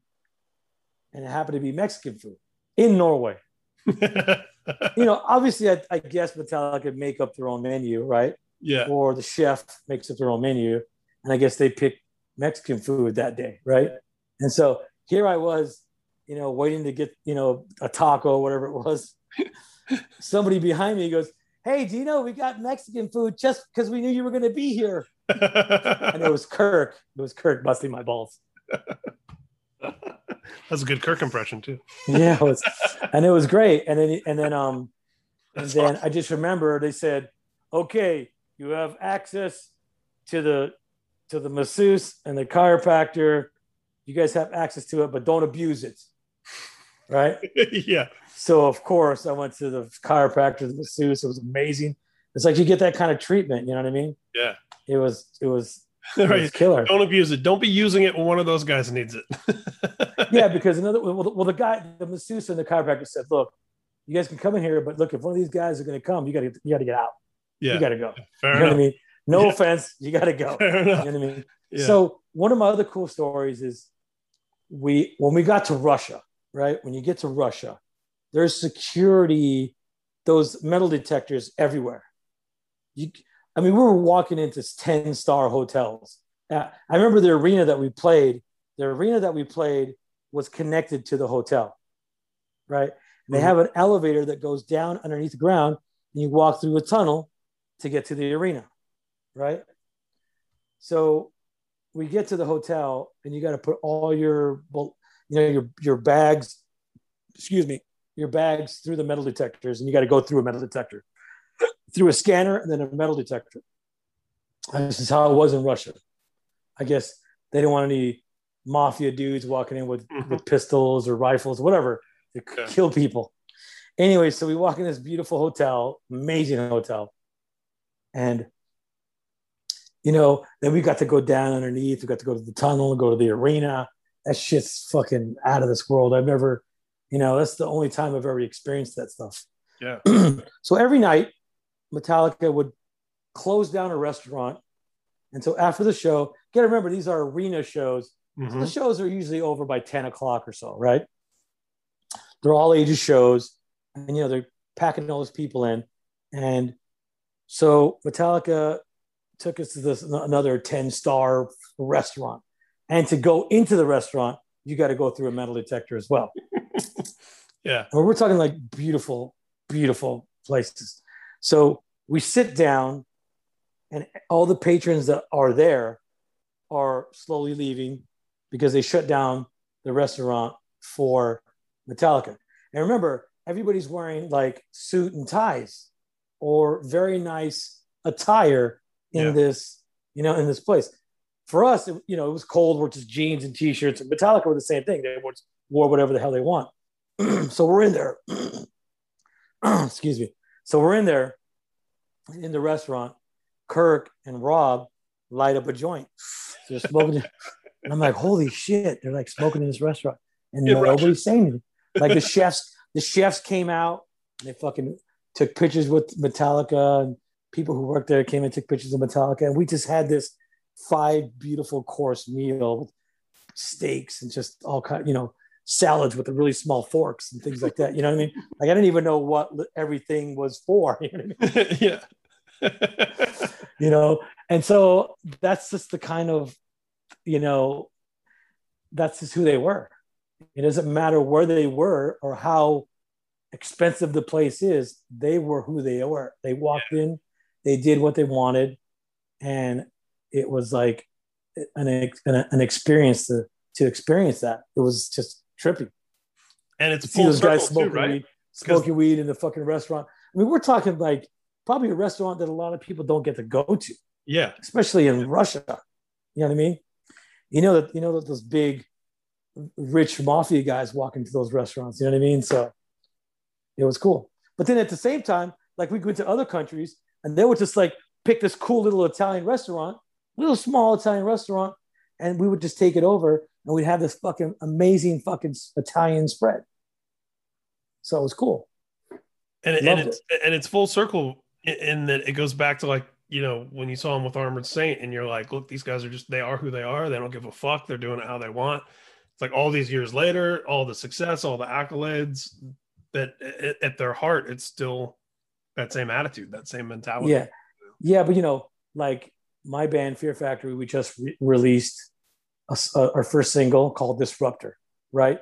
and it happened to be Mexican food in Norway. you know, obviously, I, I, guess Metallica could make up their own menu, right? Yeah. Or the chef makes up their own menu, and I guess they pick Mexican food that day, right? And so here I was, you know, waiting to get, you know, a taco, whatever it was. Somebody behind me goes, Hey, Dino, we got Mexican food just because we knew you were going to be here. and it was Kirk. It was Kirk busting my balls. That's a good Kirk impression too. yeah, it was, and it was great. And then, and then, um, and then awesome. I just remember they said, "Okay, you have access to the to the masseuse and the chiropractor. You guys have access to it, but don't abuse it. Right? yeah. So of course I went to the chiropractor, the masseuse. It was amazing. It's like you get that kind of treatment. You know what I mean? Yeah. It was. It was. Right. killer. Don't abuse it. Don't be using it when one of those guys needs it. yeah, because another well, the, well, the guy, the masseuse and the chiropractor said, "Look, you guys can come in here, but look, if one of these guys are going to come, you got to you got to get out. Yeah, you got to go. Fair you know enough. what I mean? No yeah. offense, you got to go. You know what I mean? Yeah. So one of my other cool stories is we when we got to Russia, right? When you get to Russia, there's security, those metal detectors everywhere. You, I mean, we were walking into 10 star hotels. Uh, I remember the arena that we played, the arena that we played was connected to the hotel, right? And they Mhm. have an elevator that goes down underneath the ground, and you walk through a tunnel to get to the arena, right? So we get to the hotel, and you got to put all your, you know, your your bags, excuse me, your bags through the metal detectors, and you got to go through a metal detector, through a scanner, and then a metal detector. And this is how it was in Russia. I guess they didn't want any mafia dudes walking in with, Mhm. with pistols or rifles, whatever, to Yeah. kill people. Anyway, so we walk in this beautiful hotel, amazing hotel. And, you know, then we got to go down underneath. We got to go to the tunnel, go to the arena. That shit's fucking out of this world. I've never, you know, that's the only time I've ever experienced that stuff. Yeah. so every night, Metallica would close down a restaurant. And so after the show, you got to remember these are arena shows. Mhm. The shows are usually over by 10 o'clock or so, right? They're all ages shows. And, you know, they're packing all those people in. And so Metallica took us to this another 10 star restaurant. And to go into the restaurant, you got to go through a metal detector as well. Yeah. And we're talking like beautiful, beautiful places. So we sit down, and all the patrons that are there are slowly leaving because they shut down the restaurant for Metallica. And remember, everybody's wearing like suit and ties or very nice attire in Yeah. this, you know, in this place. For us, it, you know, it was cold. We're just jeans and t-shirts. And Metallica were the same thing. They wore- wore whatever the hell they want. so we're in there. Excuse me. So we're in there in the restaurant. Kirk and Rob light up a joint. They're smoking. and I'm like, holy shit! They're like smoking in this restaurant, and In nobody's Russia. saying anything. Like the chefs, the chefs came out. And they fucking took pictures with Metallica, and people who worked there came and took pictures of Metallica, and we just had this five beautiful course meal with steaks and just all kind, you know, salads with the really small forks and things like that. You know what I mean? Like I didn't even know what everything was for. You know I mean? yeah. you know and so that's just the kind of you know that's just who they were it doesn't matter where they were or how expensive the place is they were who they were they walked in they did what they wanted and it was like an, an, an experience to to experience that it was just trippy and it's see those guys smoking too, right? weed smoking weed in the fucking restaurant i mean we're talking like probably a restaurant that a lot of people don't get to go to Yeah. especially in Russia. You know what I mean? You know that you know that those big, rich mafia guys walk into those restaurants. You know what I mean? So it was cool. But then at the same time, like we went to other countries, and they would just like pick this cool little Italian restaurant, little small Italian restaurant, and we would just take it over, and we'd have this fucking amazing fucking Italian spread. So it was cool. and, and it's and it's full circle in, that it goes back to like you know when you saw him with Armored Saint and you're like, look, these guys are just they are who they are. They don't give a fuck. They're doing it how they want. It's like all these years later, all the success, all the accolades, that at, at their heart, it's still that same attitude, that same mentality. Yeah, yeah, but you know, like my band Fear Factory, we just re- released a uh, our first single called Disruptor, right?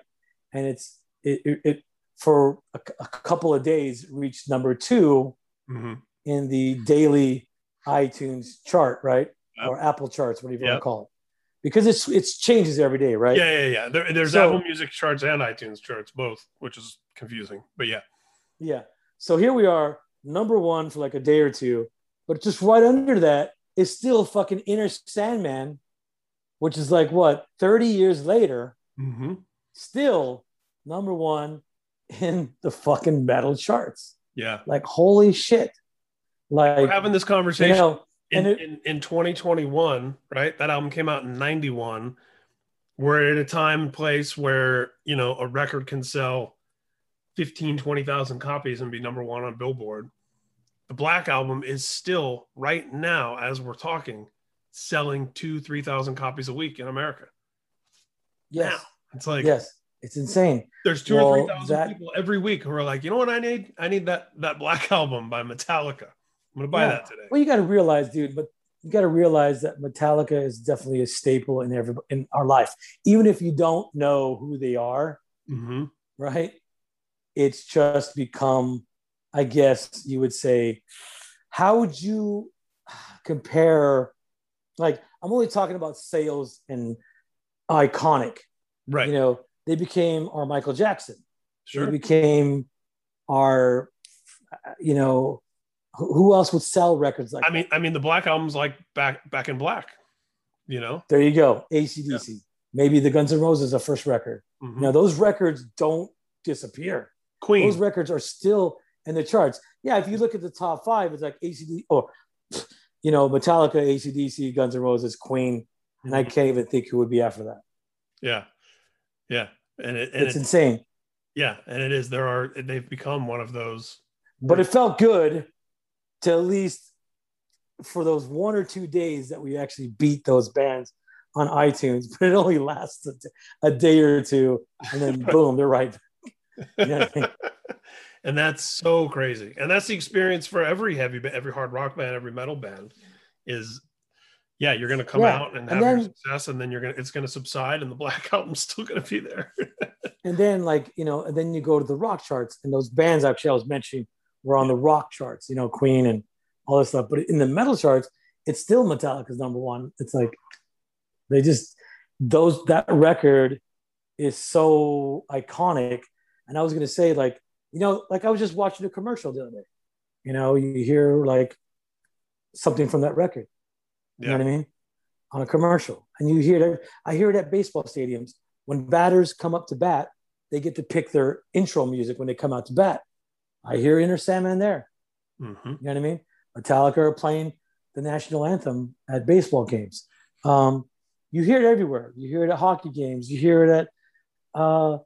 And it's it, it, it for a couple of days reached number two hmm in the daily iTunes chart, right? Yep. Or Apple charts, whatever you want to call it, because it's it's changes every day, right? Yeah, yeah, yeah. There, there's So- Apple Music charts and iTunes charts, both, which is confusing. But yeah, Yeah. So here we are, number one for like a day or two, but just right under that is still fucking Enter Sandman, which is like what, 30 years later, mm-hmm. still number one in the fucking metal charts. yeah. Like, holy shit. Like, We're having this you conversation know, in, it- in, in 2021, right? That album came out in 91. We're at a time and place where, you know, a record can sell 15, 20,000 copies and be number one on Billboard. The Black Album is still, right now, as we're talking, selling two, 3,000 copies a week in America. yes. It's like yes, it's insane. there's two Well, or three thousand that- people every week who are like, you know what I need? I need that that Black album by Metallica. I'm gonna buy Yeah. that today. Well, you got to realize, dude, but you got to realize that Metallica is definitely a staple in every in our life, even if you don't know who they are, hmm right? It's just become, I guess you would say, how would you compare? Like, I'm only talking about sales and iconic. Right. You know, they became our Michael Jackson. sure. They became our, you know, who else would sell records like I mean, I mean, the Black album's like back back in black. You know. There you go. ACDC. Maybe the Guns N' Roses, the first record. Mhm. Now, those records don't disappear. Queen. Those records are still in the charts. Yeah, if you look at the top five, it's like ACD or, you know, Metallica, ACDC, Guns N' Roses, Queen. And I mm-hmm. can't even think who would be after that. Yeah. Yeah. And it, and It's it, insane. yeah, and it is. There are they've become one of those. But it felt good to at least for those one or two days that we actually beat those bands on iTunes, but it only lasts a day or two. And then boom, they're right. You know I mean? and that's so crazy. And that's the experience for every heavy, every hard rock band, every metal band. Is yeah, you're gonna come Yeah, out and and have your success, and then you're gonna it's gonna subside, and the Black album's still gonna be there. And then like, you know, and then you go to the rock charts and those bands actually I was mentioning were on the rock charts, you know, Queen and all this stuff. But in the metal charts, it's still Metallica's number one. It's like they just those that record is so iconic. And I was gonna say, like, you know, like I was just watching a commercial the other day. You know, you hear like something from that record. You know what I mean? On a commercial. And you hear it, I hear it at baseball stadiums. When batters come up to bat, they get to pick their intro music when they come out to bat. I hear Enter Sandman there. Mhm. You know what I mean? Metallica are playing the national anthem at baseball games. Um, you hear it everywhere. You hear it at hockey games. You hear it at uh,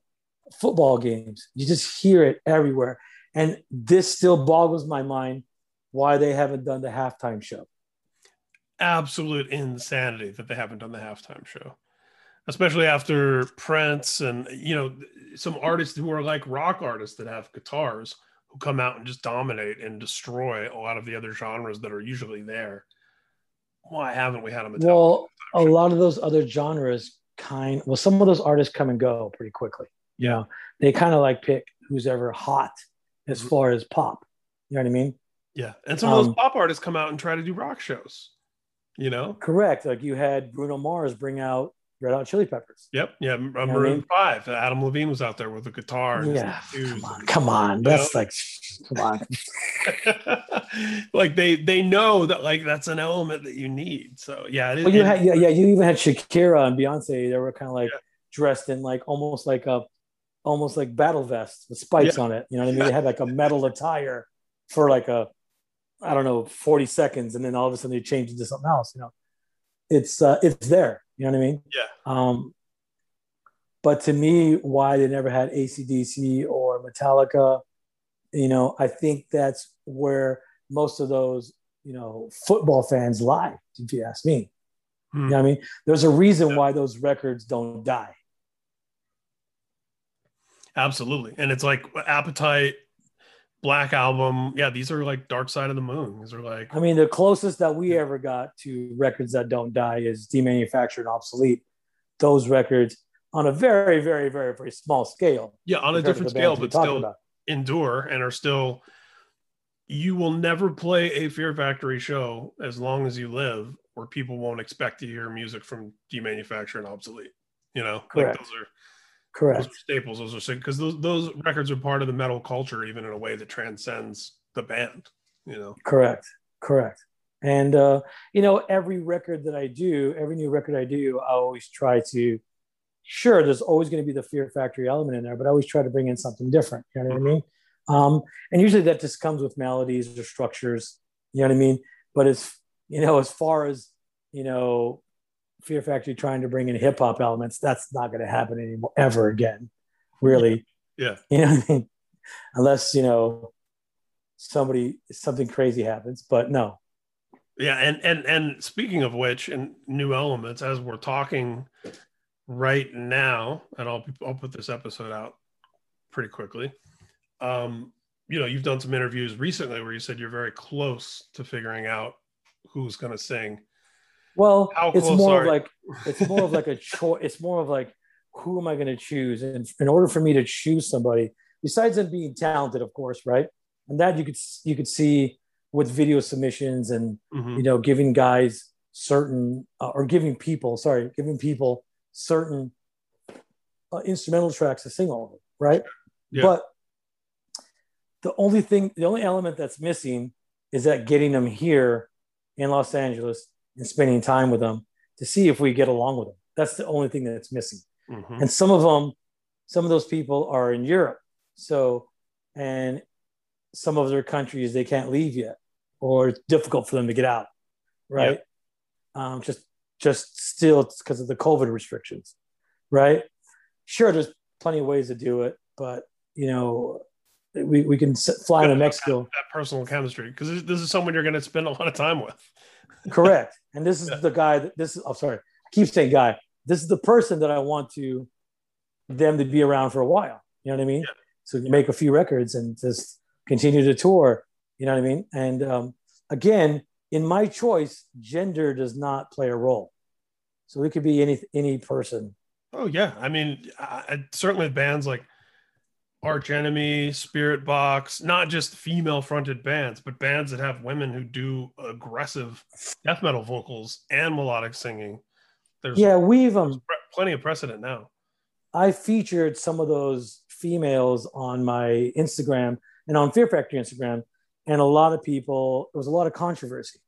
football games. You just hear it everywhere. And this still boggles my mind why they haven't done the halftime show. Absolute insanity that they haven't done the halftime show, especially after Prince and you know some artists who are like rock artists that have guitars who come out and just dominate and destroy a lot of the other genres that are usually there. Why haven't we had them? Well, a lot of those other genres kind well, some of those artists come and go pretty quickly. You know, they kind of like pick who's ever hot as Mhm. far as pop. You know what I mean? Yeah, and some of those Um, pop artists come out and try to do rock shows. You know. Correct. Like you had Bruno Mars bring out Red Hot Chili Peppers. Yep. Yeah. M- I Maroon mean? Five. Adam Levine was out there with a guitar. and Yeah, come on, come on. That's know? like, come on. like they they know that like that's an element that you need. So yeah, it is. Well, you it- had, yeah, yeah. You even had Shakira and Beyonce. They were kind of like Yeah. dressed in like almost like a, almost like battle vests with spikes on it. You know what I mean? They had like a metal attire for like a, I don't know, forty seconds, and then all of a sudden they changed into something else. You know, it's uh, it's there. You know what I mean? Yeah. Um, but to me, why they never had ACDC or Metallica, you know, I think that's where most of those, you know, football fans lie, if you ask me. Hmm. You know what I mean? There's a reason Yeah. why those records don't die. Absolutely. And it's like uh, Appetite, Black Album. Yeah, these are like Dark Side of the Moon. These are like I mean, the closest that we ever got to records that don't die is demanufactured and obsolete. Those records on a very, very, very, very small scale. yeah, on a different scale, but still about. endure and are still you will never play a Fear Factory show as long as you live where people won't expect to hear music from demanufactured and obsolete. You know, Correct. like those are Correct. those are staples. Those are because those those records are part of the metal culture, even in a way that transcends the band. You know, Correct. Correct. And uh, you know, every record that I do, every new record I do, I always try to. Sure, there's always going to be the Fear Factory element in there, but I always try to bring in something different. You know what I mean? Um, and usually that just comes with melodies or structures. You know what I mean? But it's you know, as far as you know, Fear Factory trying to bring in hip hop elements, that's not going to happen anymore ever again. Really, yeah, you know I mean? Unless you know somebody something crazy happens, but no. yeah. And and and speaking of which, and new elements, as we're talking right now, and I'll I'll put this episode out pretty quickly. Um, you know, you've done some interviews recently where you said you're very close to figuring out who's going to sing. Well, How it's more of like it's more of like a choice. It's more of like who am I going to choose? And in order for me to choose somebody, besides them being talented, of course, right? And that you could you could see with video submissions and mm-hmm. you know giving guys certain uh, or giving people sorry giving people certain uh, instrumental tracks to sing all of over right yeah. but the only thing the only element that's missing is that getting them here in los angeles and spending time with them to see if we get along with them that's the only thing that's missing mm-hmm. and some of them some of those people are in europe so and some of their countries they can't leave yet or it's difficult for them to get out, right? Um, just just still because of the COVID restrictions, right? Sure, there's plenty of ways to do it, but you know, we, we can fly to Mexico. That, that personal chemistry, because this is someone you're going to spend a lot of time with. Correct, and this is the guy that this is. I'm oh, sorry, I keep saying guy. This is the person that I want to them to be around for a while. You know what I mean? Yeah. So you make a few records and just continue to tour you know what I mean? And um, again, in my choice, gender does not play a role. So it could be any any person. Oh yeah, I mean, I, certainly bands like Arch Enemy, Spiritbox, not just female-fronted bands, but bands that have women who do aggressive death metal vocals and melodic singing. There's yeah, we've um, plenty of precedent now. I featured some of those females on my Instagram and on Fear Factory Instagram and a lot of people there was a lot of controversy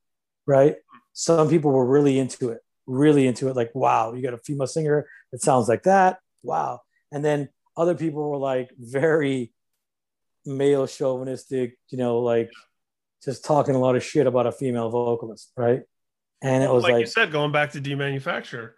right some people were really into it really into it like wow you got a female singer that sounds like that wow and then other people were like very male chauvinistic you know like just talking a lot of shit about a female vocalist right and it was like, like you said going back to demanufacture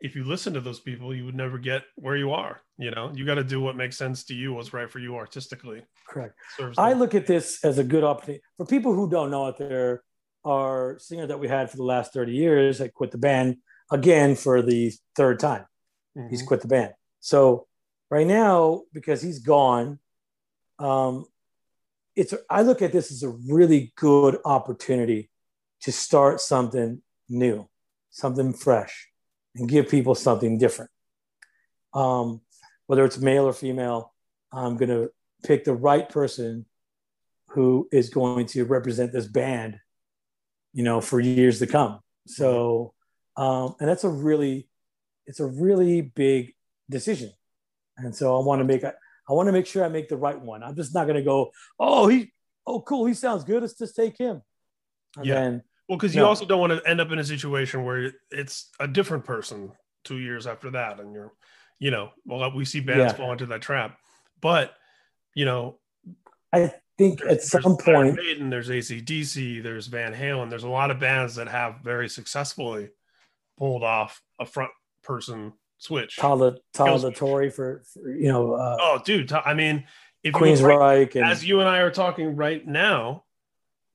if you listen to those people, you would never get where you are. You know, you got to do what makes sense to you, what's right for you artistically. Correct. I look at this as a good opportunity for people who don't know it. There are singer that we had for the last 30 years that quit the band again for the third time. Mm-hmm. He's quit the band. So right now, because he's gone, um, it's I look at this as a really good opportunity to start something new, something fresh and give people something different. Um, whether it's male or female, I'm going to pick the right person who is going to represent this band, you know, for years to come. So, um, and that's a really, it's a really big decision. And so I want to make, I want to make sure I make the right one. I'm just not going to go, oh, he, oh, cool, he sounds good. Let's just take him. And yeah. then well, because you no. also don't want to end up in a situation where it's a different person two years after that, and you're, you know, well, we see bands yeah. fall into that trap. But, you know, I think at some point, Maiden, there's ACDC, there's Van Halen, there's a lot of bands that have very successfully pulled off a front person switch. Tyler, Tyler for, for, you know. Uh, oh, dude, I mean, if right, and, as you and I are talking right now,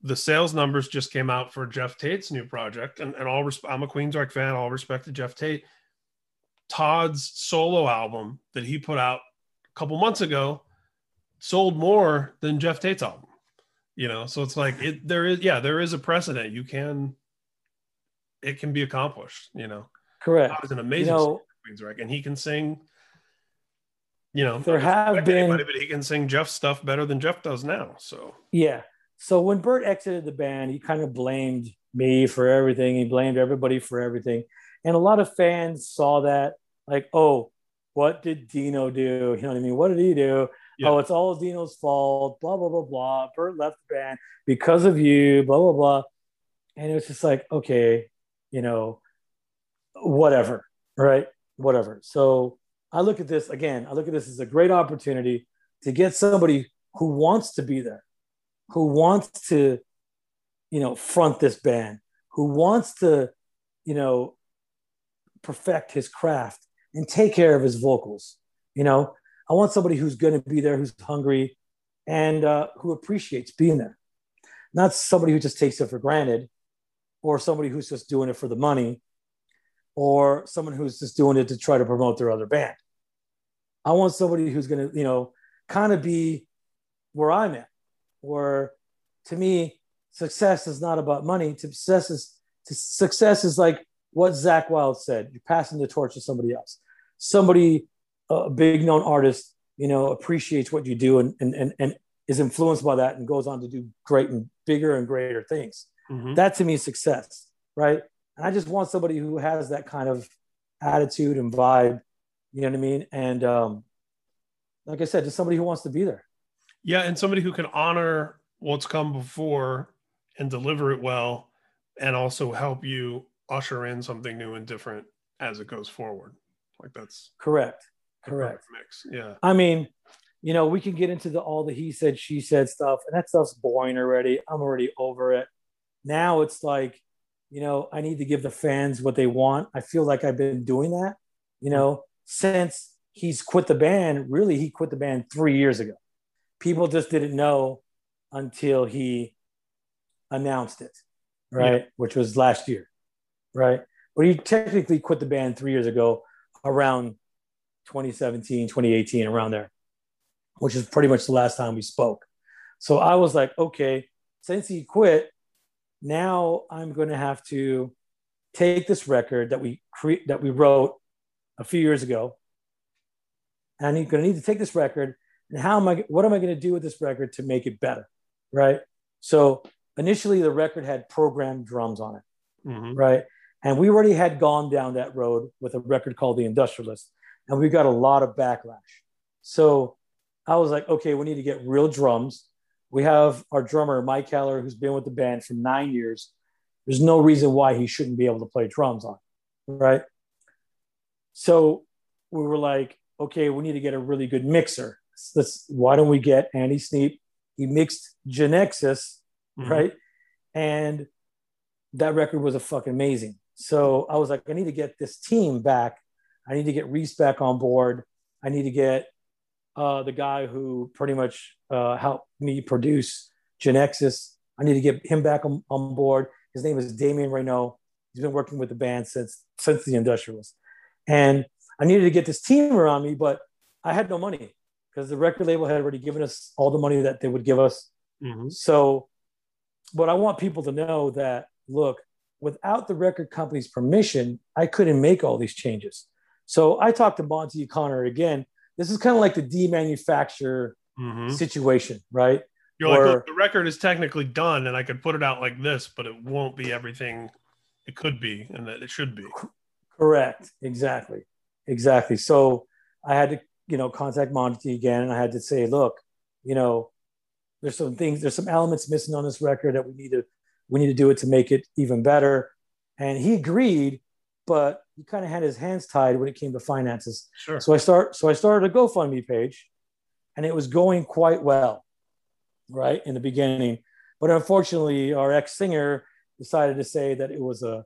the sales numbers just came out for Geoff Tate's new project, and, and all res- I'm a Queensryche fan. All respect to Geoff Tate. Todd's solo album that he put out a couple months ago sold more than Geoff Tate's album. You know, so it's like it. There is, yeah, there is a precedent. You can, it can be accomplished. You know, correct. Todd is an amazing you know, Queensryche, and he can sing. You know, there have been, anybody, but he can sing Geoff stuff better than Geoff does now. So yeah, so when Burt exited the band, he kind of blamed me for everything. He blamed everybody for everything. And a lot of fans saw that, like, oh, what did Dino do? You know what I mean? What did he do? Yeah. Oh, it's all Dino's fault, blah, blah, blah, blah. Burt left the band because of you, blah, blah, blah. And it was just like, okay, you know, whatever, right? Whatever. So I look at this again, I look at this as a great opportunity to get somebody who wants to be there who wants to, you know, front this band, who wants to, you know, perfect his craft and take care of his vocals. You know, I want somebody who's going to be there, who's hungry, and uh, who appreciates being there. Not somebody who just takes it for granted, or somebody who's just doing it for the money. Or someone who's just doing it to try to promote their other band. I want somebody who's going to, you know, kind of be where I'm at, where to me, success is not about money. Success is to success is like what Zakk Wylde said. You're passing the torch to somebody else. Somebody, a big known artist, you know, appreciates what you do and, and, and, and is influenced by that and goes on to do great and bigger and greater things. Mm-hmm. That to me is success, right? And I just want somebody who has that kind of attitude and vibe, you know what I mean? And um, like I said, just somebody who wants to be there. Yeah, and somebody who can honor what's come before and deliver it well, and also help you usher in something new and different as it goes forward. Like that's correct. Correct. Mix. Yeah. I mean, you know, we can get into the all the he said, she said stuff, and that stuff's boring already. I'm already over it. Now it's like, you know, I need to give the fans what they want. I feel like I've been doing that, you know, since he's quit the band. Really, he quit the band three years ago. People just didn't know until he announced it, right? Yeah. Which was last year, right? But he technically quit the band three years ago around 2017, 2018, around there, which is pretty much the last time we spoke. So I was like, okay, since he quit, now I'm going to have to take this record that we cre- that we wrote a few years ago, and you're going to need to take this record and how am I? What am I going to do with this record to make it better, right? So initially, the record had programmed drums on it, mm-hmm. right? And we already had gone down that road with a record called The Industrialist, and we got a lot of backlash. So I was like, okay, we need to get real drums. We have our drummer, Mike Keller, who's been with the band for nine years. There's no reason why he shouldn't be able to play drums on, right? So we were like, okay, we need to get a really good mixer. Let's, why don't we get Andy Sneap? He mixed Genexus, mm-hmm. right? And that record was a fucking amazing. So I was like, I need to get this team back. I need to get Rhys back on board. I need to get uh, the guy who pretty much uh, helped me produce Genexus. I need to get him back on, on board. His name is Damien Rainaud. He's been working with the band since since the Industrialist, and I needed to get this team around me, but I had no money because the record label had already given us all the money that they would give us. Mm-hmm. So, but I want people to know that look, without the record company's permission, I couldn't make all these changes. So I talked to Monte O'Connor again. This is kind of like the demanufacture mm-hmm. situation, right? You're Where, like, the record is technically done, and I could put it out like this, but it won't be everything it could be, and that it should be. Correct. Exactly. Exactly. So I had to, you know, contact Monte again, and I had to say, look, you know, there's some things, there's some elements missing on this record that we need to, we need to do it to make it even better. And he agreed, but he kind of had his hands tied when it came to finances. Sure. So I start, so I started a GoFundMe page, and it was going quite well, right in the beginning. But unfortunately, our ex singer decided to say that it was a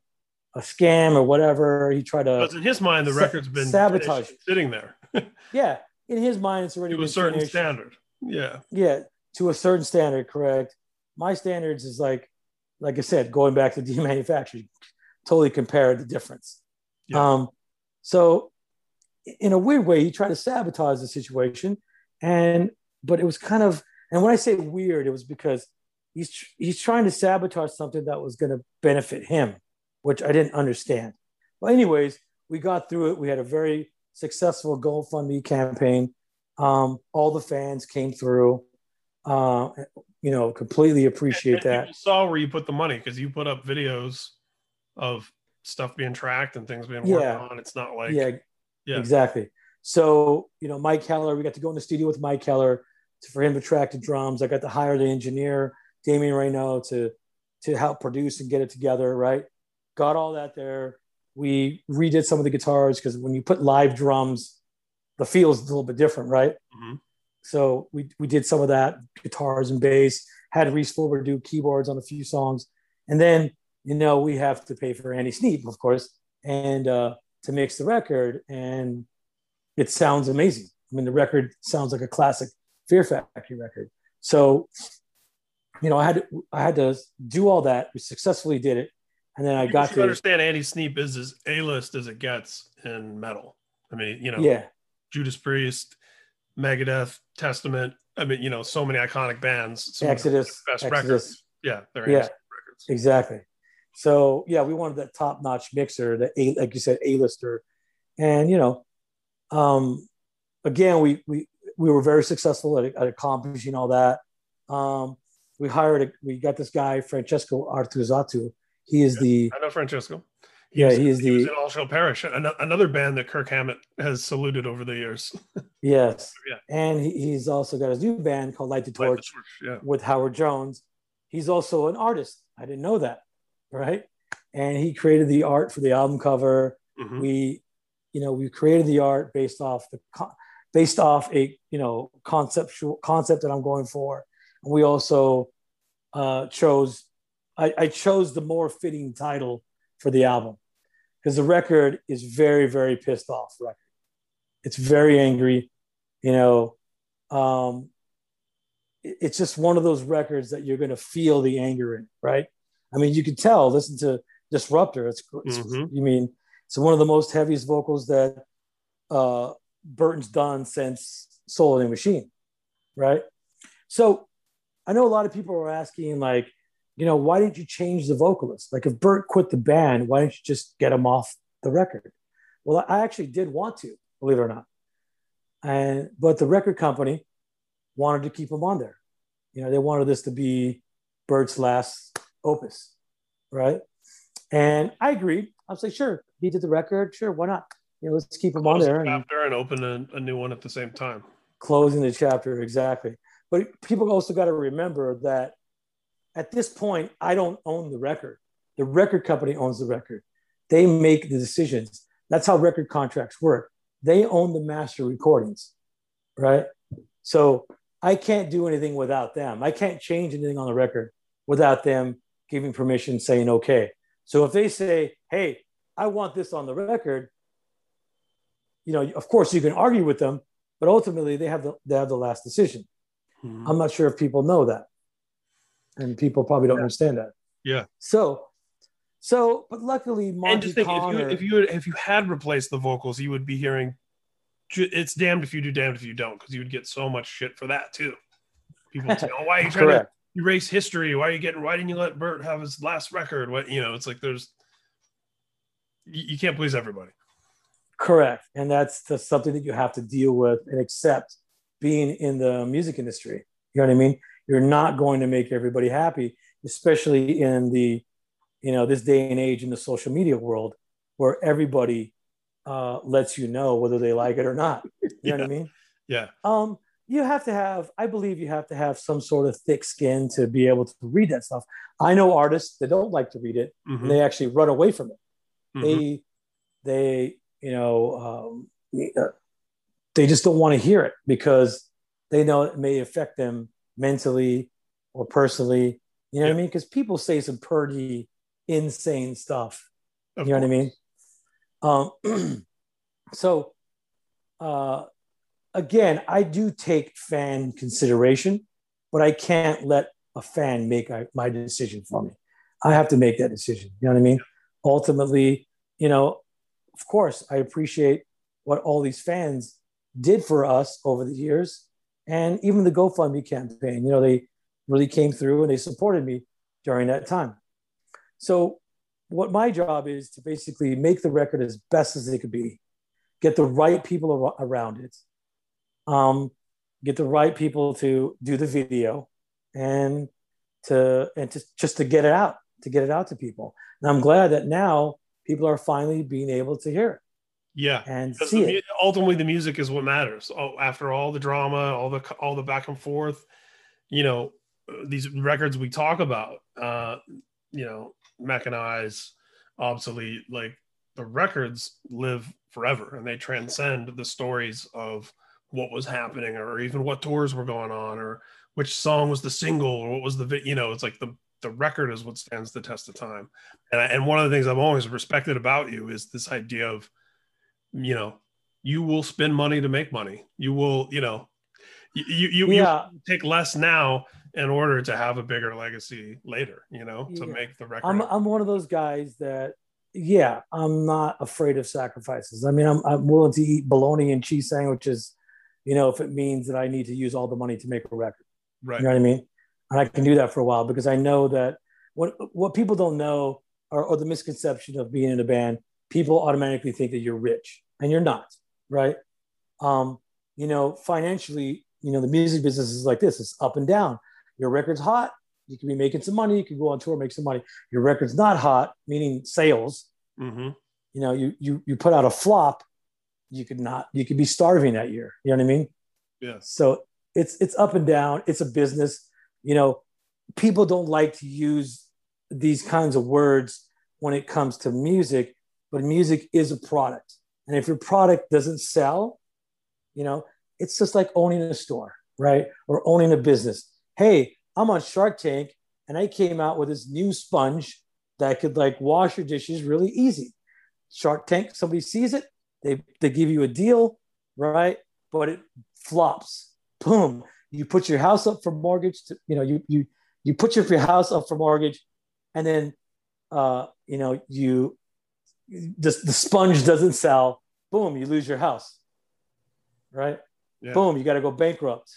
a scam or whatever. He tried to. Because in his mind, the sa- record's been sabotage sitting there. yeah, in his mind, it's already to a certain finished. standard. Yeah. Yeah, to a certain standard, correct. My standards is like, like I said, going back to demanufacturing, totally compare the difference. Yeah. Um, so, in a weird way, he tried to sabotage the situation, and but it was kind of, and when I say weird, it was because he's he's trying to sabotage something that was going to benefit him which I didn't understand. But anyways, we got through it. We had a very successful GoFundMe campaign. Um, all the fans came through. Uh, you know, completely appreciate and, that. saw where you put the money because you put up videos of stuff being tracked and things being worked yeah. on. It's not like yeah, yeah, exactly. So you know, Mike Keller, we got to go in the studio with Mike Keller to, for him to track the drums. I got to hire the engineer Damien Rainaud to to help produce and get it together. Right got all that there. We redid some of the guitars because when you put live drums, the feel is a little bit different, right? Mm-hmm. So we, we did some of that, guitars and bass, had Rhys Fulber do keyboards on a few songs. And then, you know, we have to pay for Andy Sneap, of course, and uh, to mix the record. And it sounds amazing. I mean, the record sounds like a classic Fear Factory record. So, you know, I had to, I had to do all that. We successfully did it and then I People got to understand Andy Sneap is as A list as it gets in metal. I mean, you know, yeah, Judas Priest, Megadeth, Testament. I mean, you know, so many iconic bands. the Exodus, best Exodus. records. Yeah, they're Yeah. Records. Exactly. So yeah, we wanted that top notch mixer, the a like you said, A lister, and you know, um, again, we we we were very successful at, at accomplishing all that. Um, we hired a, we got this guy Francesco Artusato. He is the I know Francesco. yeah was- he is He was the in All Shall Perish, another band that Kirk Hammett has saluted over the years. yes, Yeah. and he, he's also got his new band called Light the Light the Torch. Torch, Yeah. with Howard Jones. He's also an artist. I didn't know that, right? And he created the art for the album cover. Mhm. We, you know, we created the art based off the based off a you know conceptual concept that I'm going for. And we also uh, chose. I, I chose the more fitting title for the album because the record is very very pissed off record. It's very angry, you know. Um, it- it's just one of those records that you're going to feel the anger in, right? I mean, you can tell. Listen to Disruptor. It's, it's Mhm. you mean it's one of the most heaviest vocals that uh, Burton's done since Soul in the Machine, right? So I know a lot of people are asking, like, you know, why didn't you change the vocalist? Like, if Burt quit the band, why didn't you just get him off the record? Well, I actually did want to, believe it or not, and but the record company wanted to keep him on there. You know, they wanted this to be Burt's last opus, right? And I agreed. I was like, sure, he did the record, sure, why not? You know, let's keep him on Close the there and and open a, a new one at the same time. closing the chapter exactly. But people also got to remember that at this point, I don't own the record. The record company owns the record. They make the decisions. That's how record contracts work. They own the master recordings, right? So I can't do anything without them. I can't change anything on the record without them giving permission, saying okay. So if they say, "Hey, I want this on the record," you know, of course you can argue with them, but ultimately they have the they have the last decision. Mhm. I'm not sure if people know that, and people probably don't Yeah. understand that. Yeah. So, so, but luckily, Monte and just think, Conner. if you if you if you had replaced the vocals, you would be hearing. It's damned if you do, damned if you don't, because you would get so much shit for that too. People would say, "Oh, why are you trying to. Erase history? Why are you getting? Why didn't you let Burt have his last record? What you know? It's like there's you, you can't please everybody. Correct. And that's just something that you have to deal with and accept being in the music industry. You know what I mean? You're not going to make everybody happy, especially in the, you know, this day and age in the social media world where everybody uh, lets you know whether they like it or not. You know what I mean? Yeah, Um, you have to have, I believe you have to have some sort of thick skin to be able to read that stuff. I know artists that don't like to read it Mhm. and they actually run away from it Mhm. they they you know um, uh, they just don't want to hear it because they know it may affect them mentally or personally you know what i mean because people say some pretty insane stuff Of you know course. what i mean um so uh again i do take fan consideration but i can't let a fan make my decision for me. I have to make that decision you know what i mean? Ultimately you know of course i appreciate what all these fans did for us over the years and even the gofundme campaign you know they really came through and they supported me during that time. So what my job is to basically make the record as best as it could be get the right people ar- around it um, get the right people to do the video and to and to just to get it out to get it out to people and i'm glad that now people are finally being able to hear it yeah. and see the, it ultimately, the music is what matters. Oh, after all the drama, all the all the back and forth, you know, uh, these records we talk about, uh, you know, mechanized, obsolete, like the records live forever and they transcend the stories of what was happening or even what tours were going on or which song was the single or what was the you know it's like the the record is what stands the test of time and I, and one of the things I've always respected about you is this idea of you know you will spend money to make money you will you know you you, yeah you take less now in order to have a bigger legacy later, you know, to Yeah. make the record. I'm I'm one of those guys that yeah, I'm not afraid of sacrifices. I mean, I'm I'm willing to eat bologna and cheese sandwiches, you know, if it means that I need to use all the money to make a record. right. You know what I mean? And I can do that for a while because I know that what what people don't know or, or the misconception of being in a band, people automatically think that you're rich and you're not, right? Um, you know, financially, you know, the music business is like this, it's up and down. Your record's hot, you can be making some money, you can go on tour, make some money. Your record's not hot, meaning sales, hmm you know, you you you put out a flop, you could not, you could be starving that year. You know what I mean? yeah So it's it's up and down. It's a business. You know, people don't like to use these kinds of words when it comes to music, but music is a product. And if your product doesn't sell, you know, it's just like owning a store, right? Or owning a business. Hey, I'm on Shark Tank and I came out with this new sponge that could like wash your dishes really easy. Shark Tank, somebody sees it, they they give you a deal, right? But it flops. Boom. You put your house up for mortgage to, you know, you you you put your, your house up for mortgage and then uh, you know, you the, the sponge doesn't sell, boom, you lose your house. Right? Yeah. Boom, you got to go bankrupt.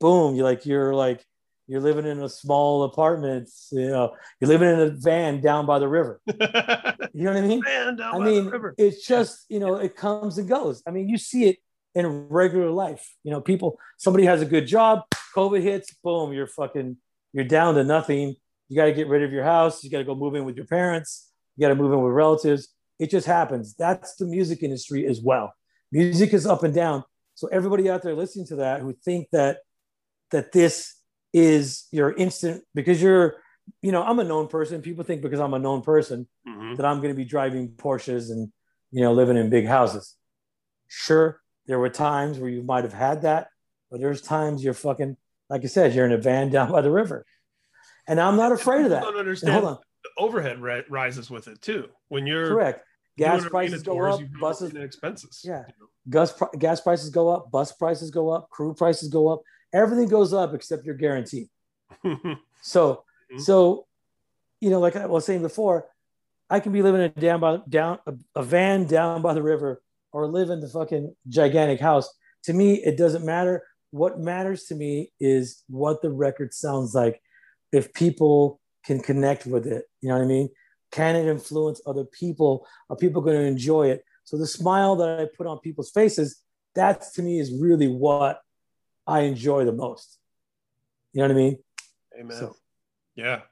Boom, you like you're like you're living in a small apartment, you know, you're living in a van down by the river. You know what I mean? I by mean, the river. it's just you know, it comes and goes. I mean, you see it in regular life. You know, people. Somebody has a good job. COVID hits. Boom, you're fucking. You're down to nothing. You got to get rid of your house. You got to go move in with your parents. You got to move in with relatives. It just happens. That's the music industry as well. Music is up and down. So everybody out there listening to that who think that that this is your instant because you're, you know, I'm a known person. People think because I'm a known person Mhm. that I'm going to be driving Porsches and you know living in big houses. Sure, there were times where you might have had that, but there's times you're fucking like I said, you're in a van down by the river, and I'm not afraid of that. People don't And understand. hold on, the overhead ri- rises with it too. When you're correct. Gas prices go up, buses, expenses. Yeah. you know. gas gas prices go up, bus prices go up, crew prices go up. Everything goes up except your guarantee. So, Mhm. so, you know, like I was saying before, I can be living in a down by down a, a van down by the river or live in the fucking gigantic house. To me, it doesn't matter. What matters to me is what the record sounds like. If people can connect with it, you know what I mean? Can it influence other people? Are people going to enjoy it? So the smile that I put on people's faces, that's to me is really what I enjoy the most. You know what I mean? Amen. So- Yeah.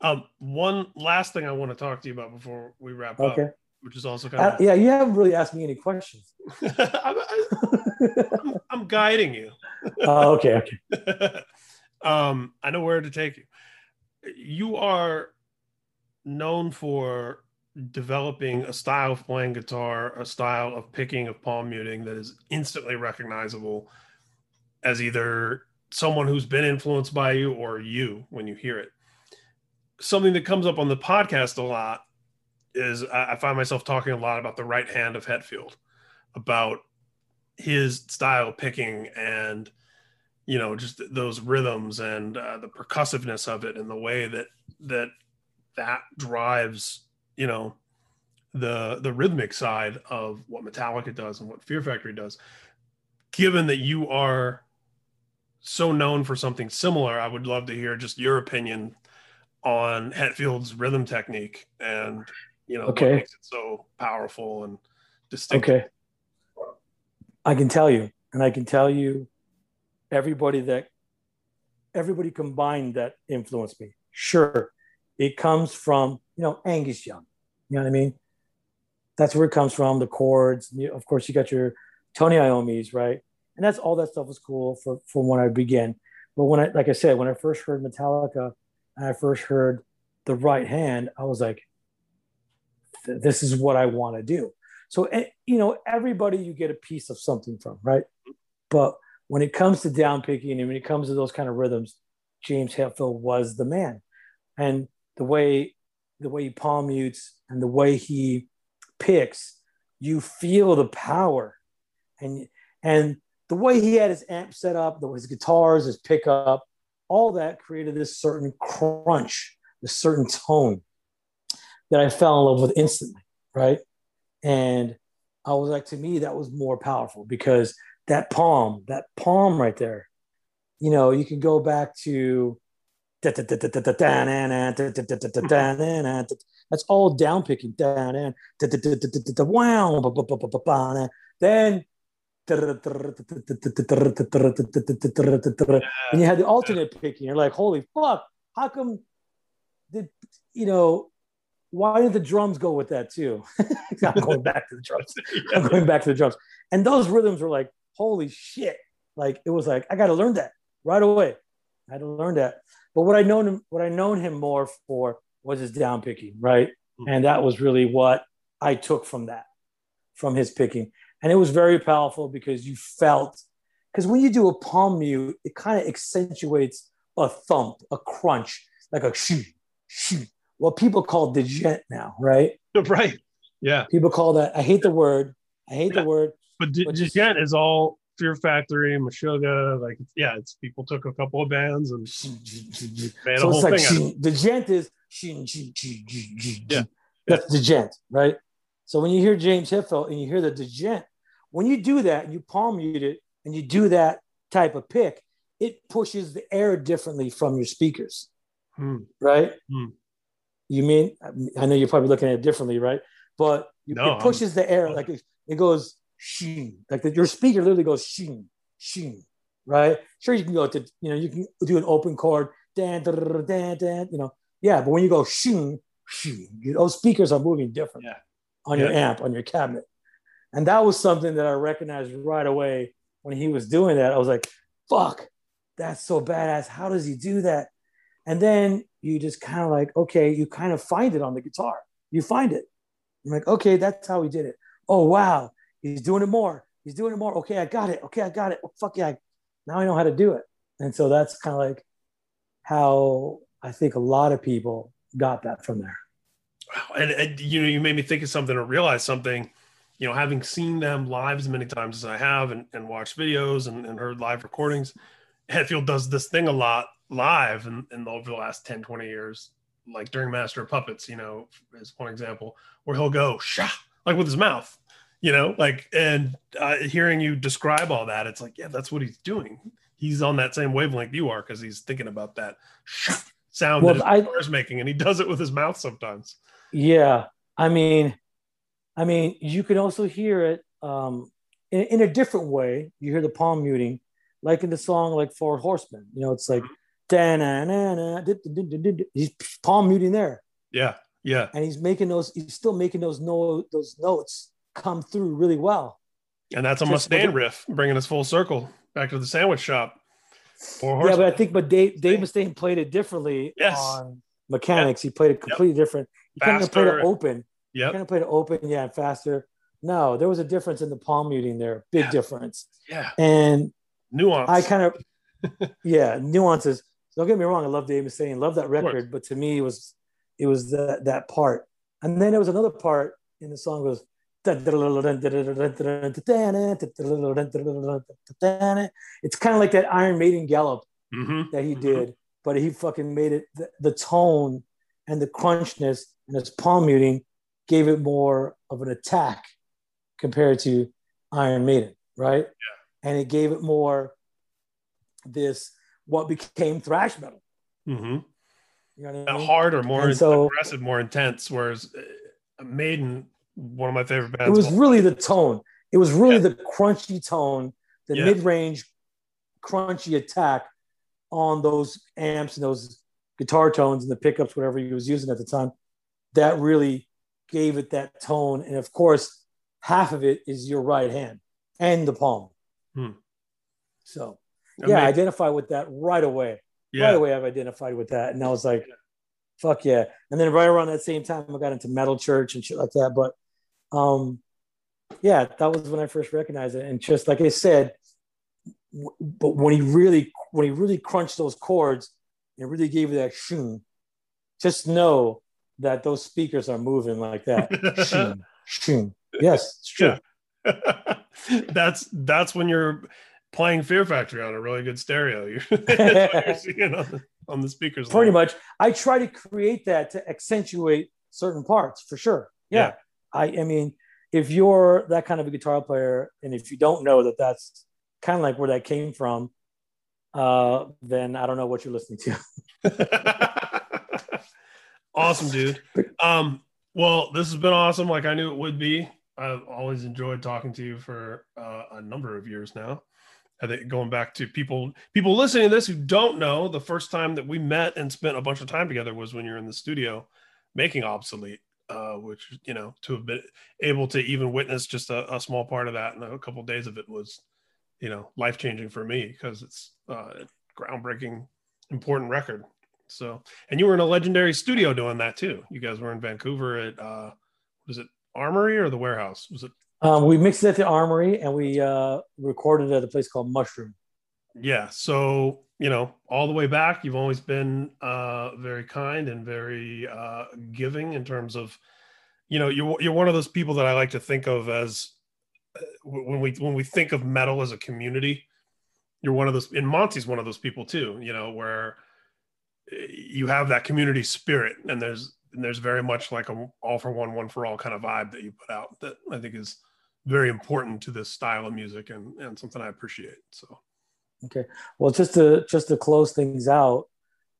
Um, one last thing I want to talk to you about before we wrap up, which is also kind Uh, of yeah, you haven't really asked me any questions. I'm, I- I'm, I'm guiding you. oh, okay, okay. um, I know where to take you. You are known for developing a style of playing guitar, a style of picking, of palm muting that is instantly recognizable as either someone who's been influenced by you or you when you hear it. Something that comes up on the podcast a lot is I find myself talking a lot about the right hand of Hetfield, about his style picking and you know just those rhythms and uh, the percussiveness of it and the way that that that drives you know the the rhythmic side of what Metallica does and what Fear Factory does. Given that you are so known for something similar, I would love to hear just your opinion on Hetfield's rhythm technique and you know Okay. what makes it so powerful and distinct. Okay. I can tell you, and I can tell you everybody that everybody combined that influenced me. Sure. It comes from, you know, Angus Young. You know what I mean? That's where it comes from, the chords. You, of course, you got your Tony Iommi's, right? And that's all that stuff was cool for from when I began. But when I like I said, when I first heard Metallica and I first heard the right hand, I was like, this is what I want to do. So, eh, you know, everybody you get a piece of something from, right? But when it comes to down picking and when it comes to those kind of rhythms, James Hetfield was the man. And the way the way he palm mutes and the way he picks, you feel the power. And and the way he had his amp set up, the- his guitars, his pickup, all that created this certain crunch, this certain tone that I fell in love with instantly, right? And I was like, to me, that was more powerful because that palm, that palm right there, you know, you can go back to that's all down picking. Then and you had the alternate picking. You're like, holy fuck, how come did you know why did the drums go with that too? I'm going back to the drums. I'm going back to the drums. And those rhythms were like, holy shit. Like it was like, I gotta learn that right away. I had to learn that. But what I known him, what I known him more for was his down picking, right? Mm-hmm. And that was really what I took from that, from his picking. And it was very powerful because you felt, because when you do a palm mute, it kind of accentuates a thump, a crunch, like a shoo, shoo. What people call djent now, right? Right. Yeah. People call that. I hate the word. I hate yeah. the word. But, d- djent is all Fear Factory, Meshuggah, like yeah, it's people took a couple of bands and made so a whole like thing. the gent is yeah. that's the gent, right? So when you hear James Hetfield and you hear the djent, when you do that and you palm mute it and you do that type of pick, it pushes the air differently from your speakers, hmm. right? Hmm. You mean I know you're probably looking at it differently, right? But no, it pushes I'm, the air like it, it goes. Like the, your speaker literally goes sheen, sheen, right? Sure, you can go to, you know, you can do an open chord, dan, dan, dan, dan, you know, yeah. But when you go sheen, sheen, those speakers are moving different yeah. on yeah. your amp, on your cabinet. And that was something that I recognized right away when he was doing that. I was like, fuck, that's so badass. How does he do that? And then you just kind of like, okay, you kind of find it on the guitar. You find it. I'm like, okay, that's how he did it. Oh, wow. He's doing it more. He's doing it more. Okay, I got it. Okay, I got it. Oh, fuck yeah. Now I know how to do it. And so that's kind of like how I think a lot of people got that from there. Wow. And, and, you know, you made me think of something or realize something, you know, having seen them live as many times as I have and, and watched videos and, and heard live recordings, Hetfield does this thing a lot live and, and over the last 10, 20 years, like during Master of Puppets, you know, is one example, where he'll go, Shah, like with his mouth you know like and uh, hearing you describe all that it's like yeah that's what he's doing. He's on that same wavelength you are because he's thinking about that sound well, that his I, making and he does it with his mouth sometimes. Yeah i mean i mean you can also hear it um, in, in, a different way you hear the palm muting like in the song like four horsemen you know it's like he's palm muting there yeah yeah and he's making those he's still making those no those notes come through really well. And that's a Just Mustaine riff, bringing us full circle back to the sandwich shop. Yeah, but I think, but Dave, Dave Mustaine played it differently yes. on Mechanix. He played it completely yep. different. He kind of played it open. Yeah, kind of played it open. Yeah, and faster. No, there was a difference in the palm muting there. Big yeah. difference. Yeah. And nuance. I kind of, yeah, nuances. Don't get me wrong. I love Dave Mustaine. Love that record. But to me, it was, it was that that part. And then there was another part in the song goes, it's kind of like that Iron Maiden gallop mm-hmm. that he did, mm-hmm. but he fucking made it the, the, tone and the crunchness and his palm muting gave it more of an attack compared to Iron Maiden, right? Yeah. And it gave it more this what became thrash metal. Mm-hmm. You know I mean? Harder, more so, aggressive, more intense. Whereas Maiden one of my favorite bands. It was really the tone. It was really yeah. the crunchy tone, the yeah. mid-range crunchy attack on those amps and those guitar tones and the pickups, whatever he was using at the time. That really gave it that tone. And of course, half of it is your right hand and the palm. Hmm. So, yeah, I identify with that right away. Yeah. Right away, I've identified with that. And I was like, fuck yeah. And then right around that same time, I got into Metal Church and shit like that. But um, yeah, that was when I first recognized it. And just like I said, w- but when he really when he really crunched those chords and really gave you that shoon, just know that those speakers are moving like that. shoon, shoon. Yes, it's true. Yeah. that's that's when you're playing Fear Factory on a really good stereo. You're, you're seeing on the, on the speakers. Pretty line. much. I try to create that to accentuate certain parts for sure. Yeah. Yeah. I, I mean, if you're that kind of a guitar player and if you don't know that that's kind of like where that came from, uh, then I don't know what you're listening to. Awesome, dude. Um, well, this has been awesome. Like I knew it would be. I've always enjoyed talking to you for uh, a number of years now. I think going back to people people listening to this who don't know, the first time that we met and spent a bunch of time together was when you're in the studio making obsolete. Uh, which you know to have been able to even witness just a, a small part of that and a couple of days of it was you know life changing for me because it's uh, groundbreaking important record so and you were in a legendary studio doing that too. You guys were in vancouver at uh was it armory or the warehouse? Was it? Um, we mixed it at the Armory and we uh, recorded at a place called Mushroom. yeah so you know all the way back you've always been uh very kind and very uh giving in terms of you know you're you're one of those people that i like to think of as uh, when we when we think of metal as a community you're one of those and Monte's one of those people too you know where you have that community spirit and there's and there's very much like a all for one one for all kind of vibe that you put out that i think is very important to this style of music and and something i appreciate so Okay. Well, just to just to close things out,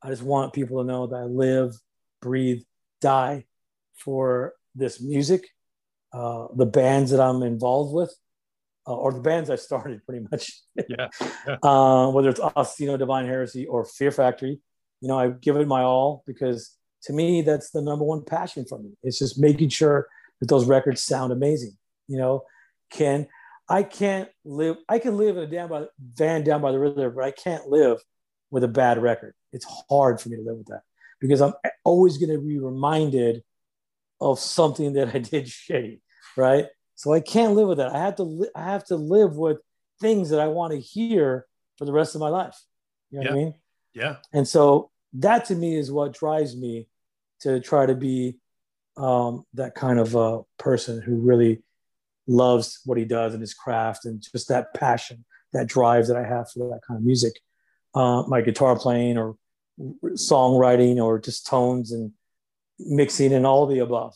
I just want people to know that I live, breathe, die for this music, uh, the bands that I'm involved with, uh, or the bands I started pretty much. yeah, yeah. uh, whether it's Asesino, Divine Heresy, or Fear Factory. You know, I give it my all because to me, that's the number one passion for me. It's just making sure that those records sound amazing. You know, can I can't live. I can live in a down by, van down by the river, but I can't live with a bad record. It's hard for me to live with that because I'm always going to be reminded of something that I did shitty, right? So I can't live with that. I have to. Li- I have to live with things that I want to hear for the rest of my life. You know what I mean? yeah And so that to me is what drives me to try to be um, that kind of uh, person who really loves what he does and his craft and just that passion, that drive that I have for that kind of music. Uh, my guitar playing or songwriting or just tones and mixing and all the above.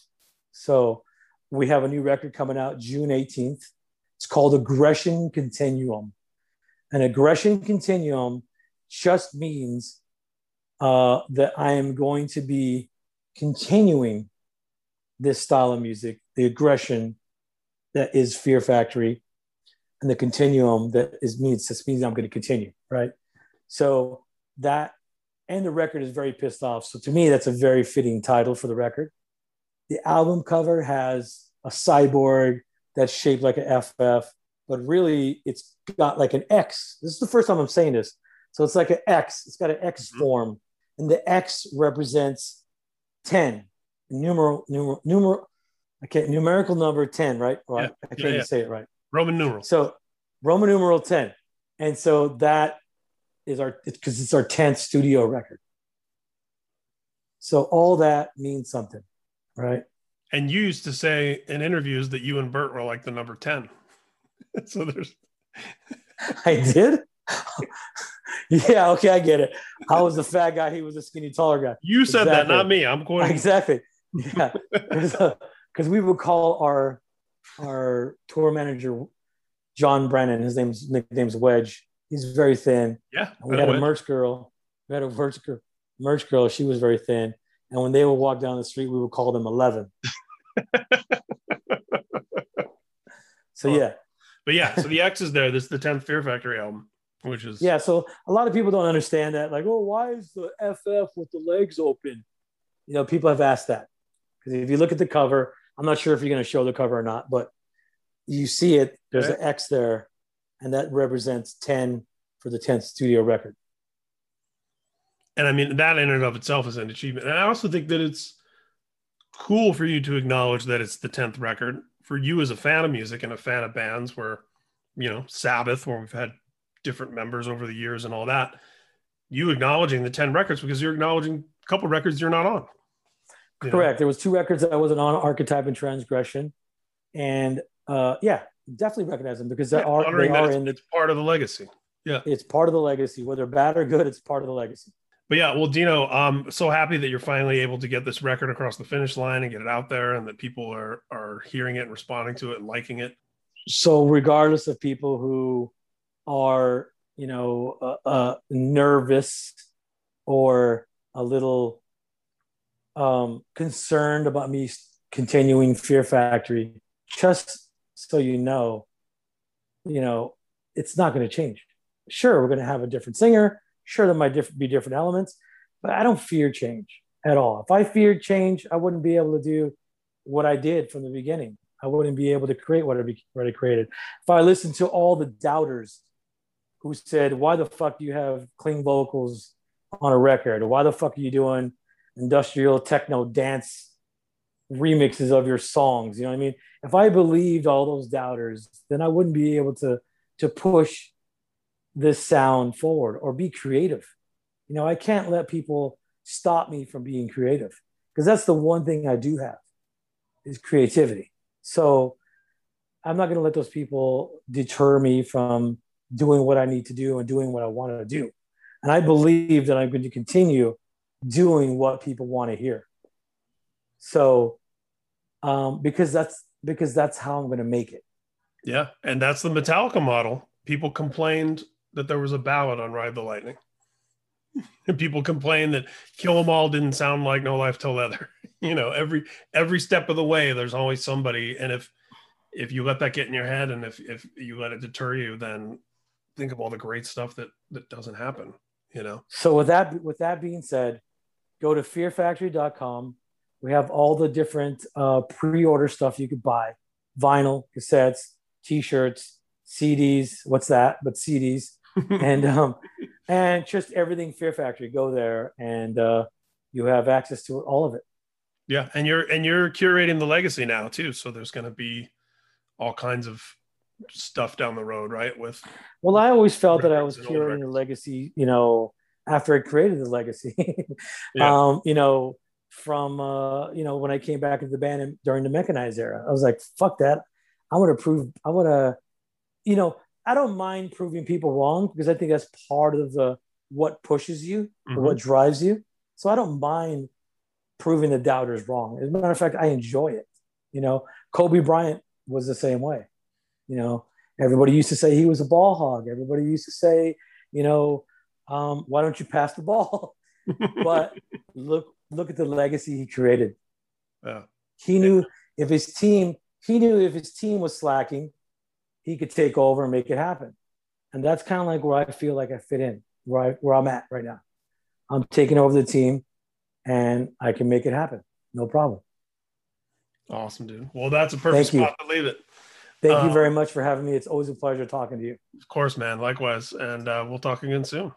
So we have a new record coming out June 18th. It's called Aggression Continuum. An aggression continuum just means uh, that I am going to be continuing this style of music, the aggression that is Fear Factory, and the continuum that is means this means I'm going to continue, right? So that and the record is very pissed off. So to me, that's a very fitting title for the record. The album cover has a cyborg that's shaped like an FF, but really it's got like an X. This is the first time I'm saying this. So it's like an X. It's got an X Mhm. form, and the X represents ten. Numeral, numeral, numeral. I can't numerical number ten, right? Or I- Yeah, I can't yeah, even yeah. say it right. roman numeral. So Roman numeral 10. And so that is our because it's our 10th studio record. So all that means something, right? And you used to say in interviews that you and Burt were like the number 10. so there's I did. yeah, okay, I get it. I was the fat guy, he was the skinny taller guy. you said that, not me. I'm quoting. Exactly. Yeah. Because we would call our our tour manager John Brennan, his name's nickname's Wedge. He's very thin. Yeah. We had a merch girl. We had a merch girl. Merch girl. She was very thin. And when they would walk down the street, we would call them Eleven. so yeah, But yeah, so the X is there. This is the 10th Fear Factory album, which is yeah. So a lot of people don't understand that. Like, oh, why is the FF with the legs open? You know, people have asked that because if you look at the cover, I'm not sure if you're going to show the cover or not, but you see it. There's an X there, and that represents 10 for the 10th studio record. and I mean that in and of itself is an achievement. And I also think that it's cool for you to acknowledge that it's the 10th record for you as a fan of music and a fan of bands where, you know, Sabbath, where we've had different members over the years and all that. You acknowledging the 10 records because you're acknowledging a couple records you're not on. You know? Correct. There was two records that I wasn't on, Archetype and Transgression, and uh, yeah, definitely recognize them because Yeah, are they are in the it's part of the legacy. Yeah. it's part of the legacy whether bad or good it's part of the legacy But yeah, well, Dino, I'm so happy that you're finally able to get this record across the finish line and get it out there, and that people are are hearing it and responding to it and liking it. so regardless of people who are you know uh, uh, nervous or a little um, concerned about me continuing fear factory just so you know you know it's not going to change. Sure we're going to have a different singer. Sure there might diff- be different elements but i don't fear change at all. If i feared change i wouldn't be able to do what i did from the beginning. I wouldn't be able to create what i, be- what I created. If i listened to all the doubters who said why the fuck do you have clean vocals on a record? Why the fuck are you doing industrial techno dance remixes of your songs? You know what i mean? If i believed all those doubters then i wouldn't be able to to push this sound forward or be creative. You know i can't let people stop me from being creative because that's the one thing i do have is creativity. So i'm not going to let those people deter me from doing what i need to do and doing what i want to do and i believe that i'm going to continue doing what people want to hear so um, because that's because that's how i'm going to make it Yeah, and that's the Metallica model. People complained that there was a ballad on Ride the Lightning. And people complained that Kill 'Em All didn't sound like No Life Till Leather. You know, every every step of the way, there's always somebody. And if if you let that get in your head, and if if you let it deter you, then think of all the great stuff that that doesn't happen. You know. So with that with that being said, go to fearfactory.com. We have all the different uh, pre-order stuff you could buy: vinyl, cassettes, t-shirts, CDs. What's that? But CDs and um, and just everything Fear Factory. Go there and uh, you have access to all of it. Yeah, and you're and you're curating the legacy now too. So there's going to be all kinds of stuff down the road, right? With Well, I always felt that I was curating the legacy. You know, after I created the legacy. Yeah. um, you know, from uh, you know when I came back into the band and during the mechanized era, I was like, "Fuck that! I want to prove. I want to, you know, I don't mind proving people wrong because I think that's part of the what pushes you, Mhm. what drives you. So I don't mind proving the doubters wrong. As a matter of fact, I enjoy it. You know, Kobe Bryant was the same way. You know, everybody used to say he was a ball hog. Everybody used to say, you know, um, why don't you pass the ball? but look look at the legacy he created. yeah. He knew if his team he knew if his team was slacking, he could take over and make it happen. And that's kind of like where I feel like I fit in, where I, where I'm at right now. I'm taking over the team, and I can make it happen, no problem. Awesome, dude. Well, that's a perfect Thank you. spot to leave it. Thank you Uh, very much for having me. It's always a pleasure talking to you. Of course, man. Likewise. And uh, we'll talk again soon.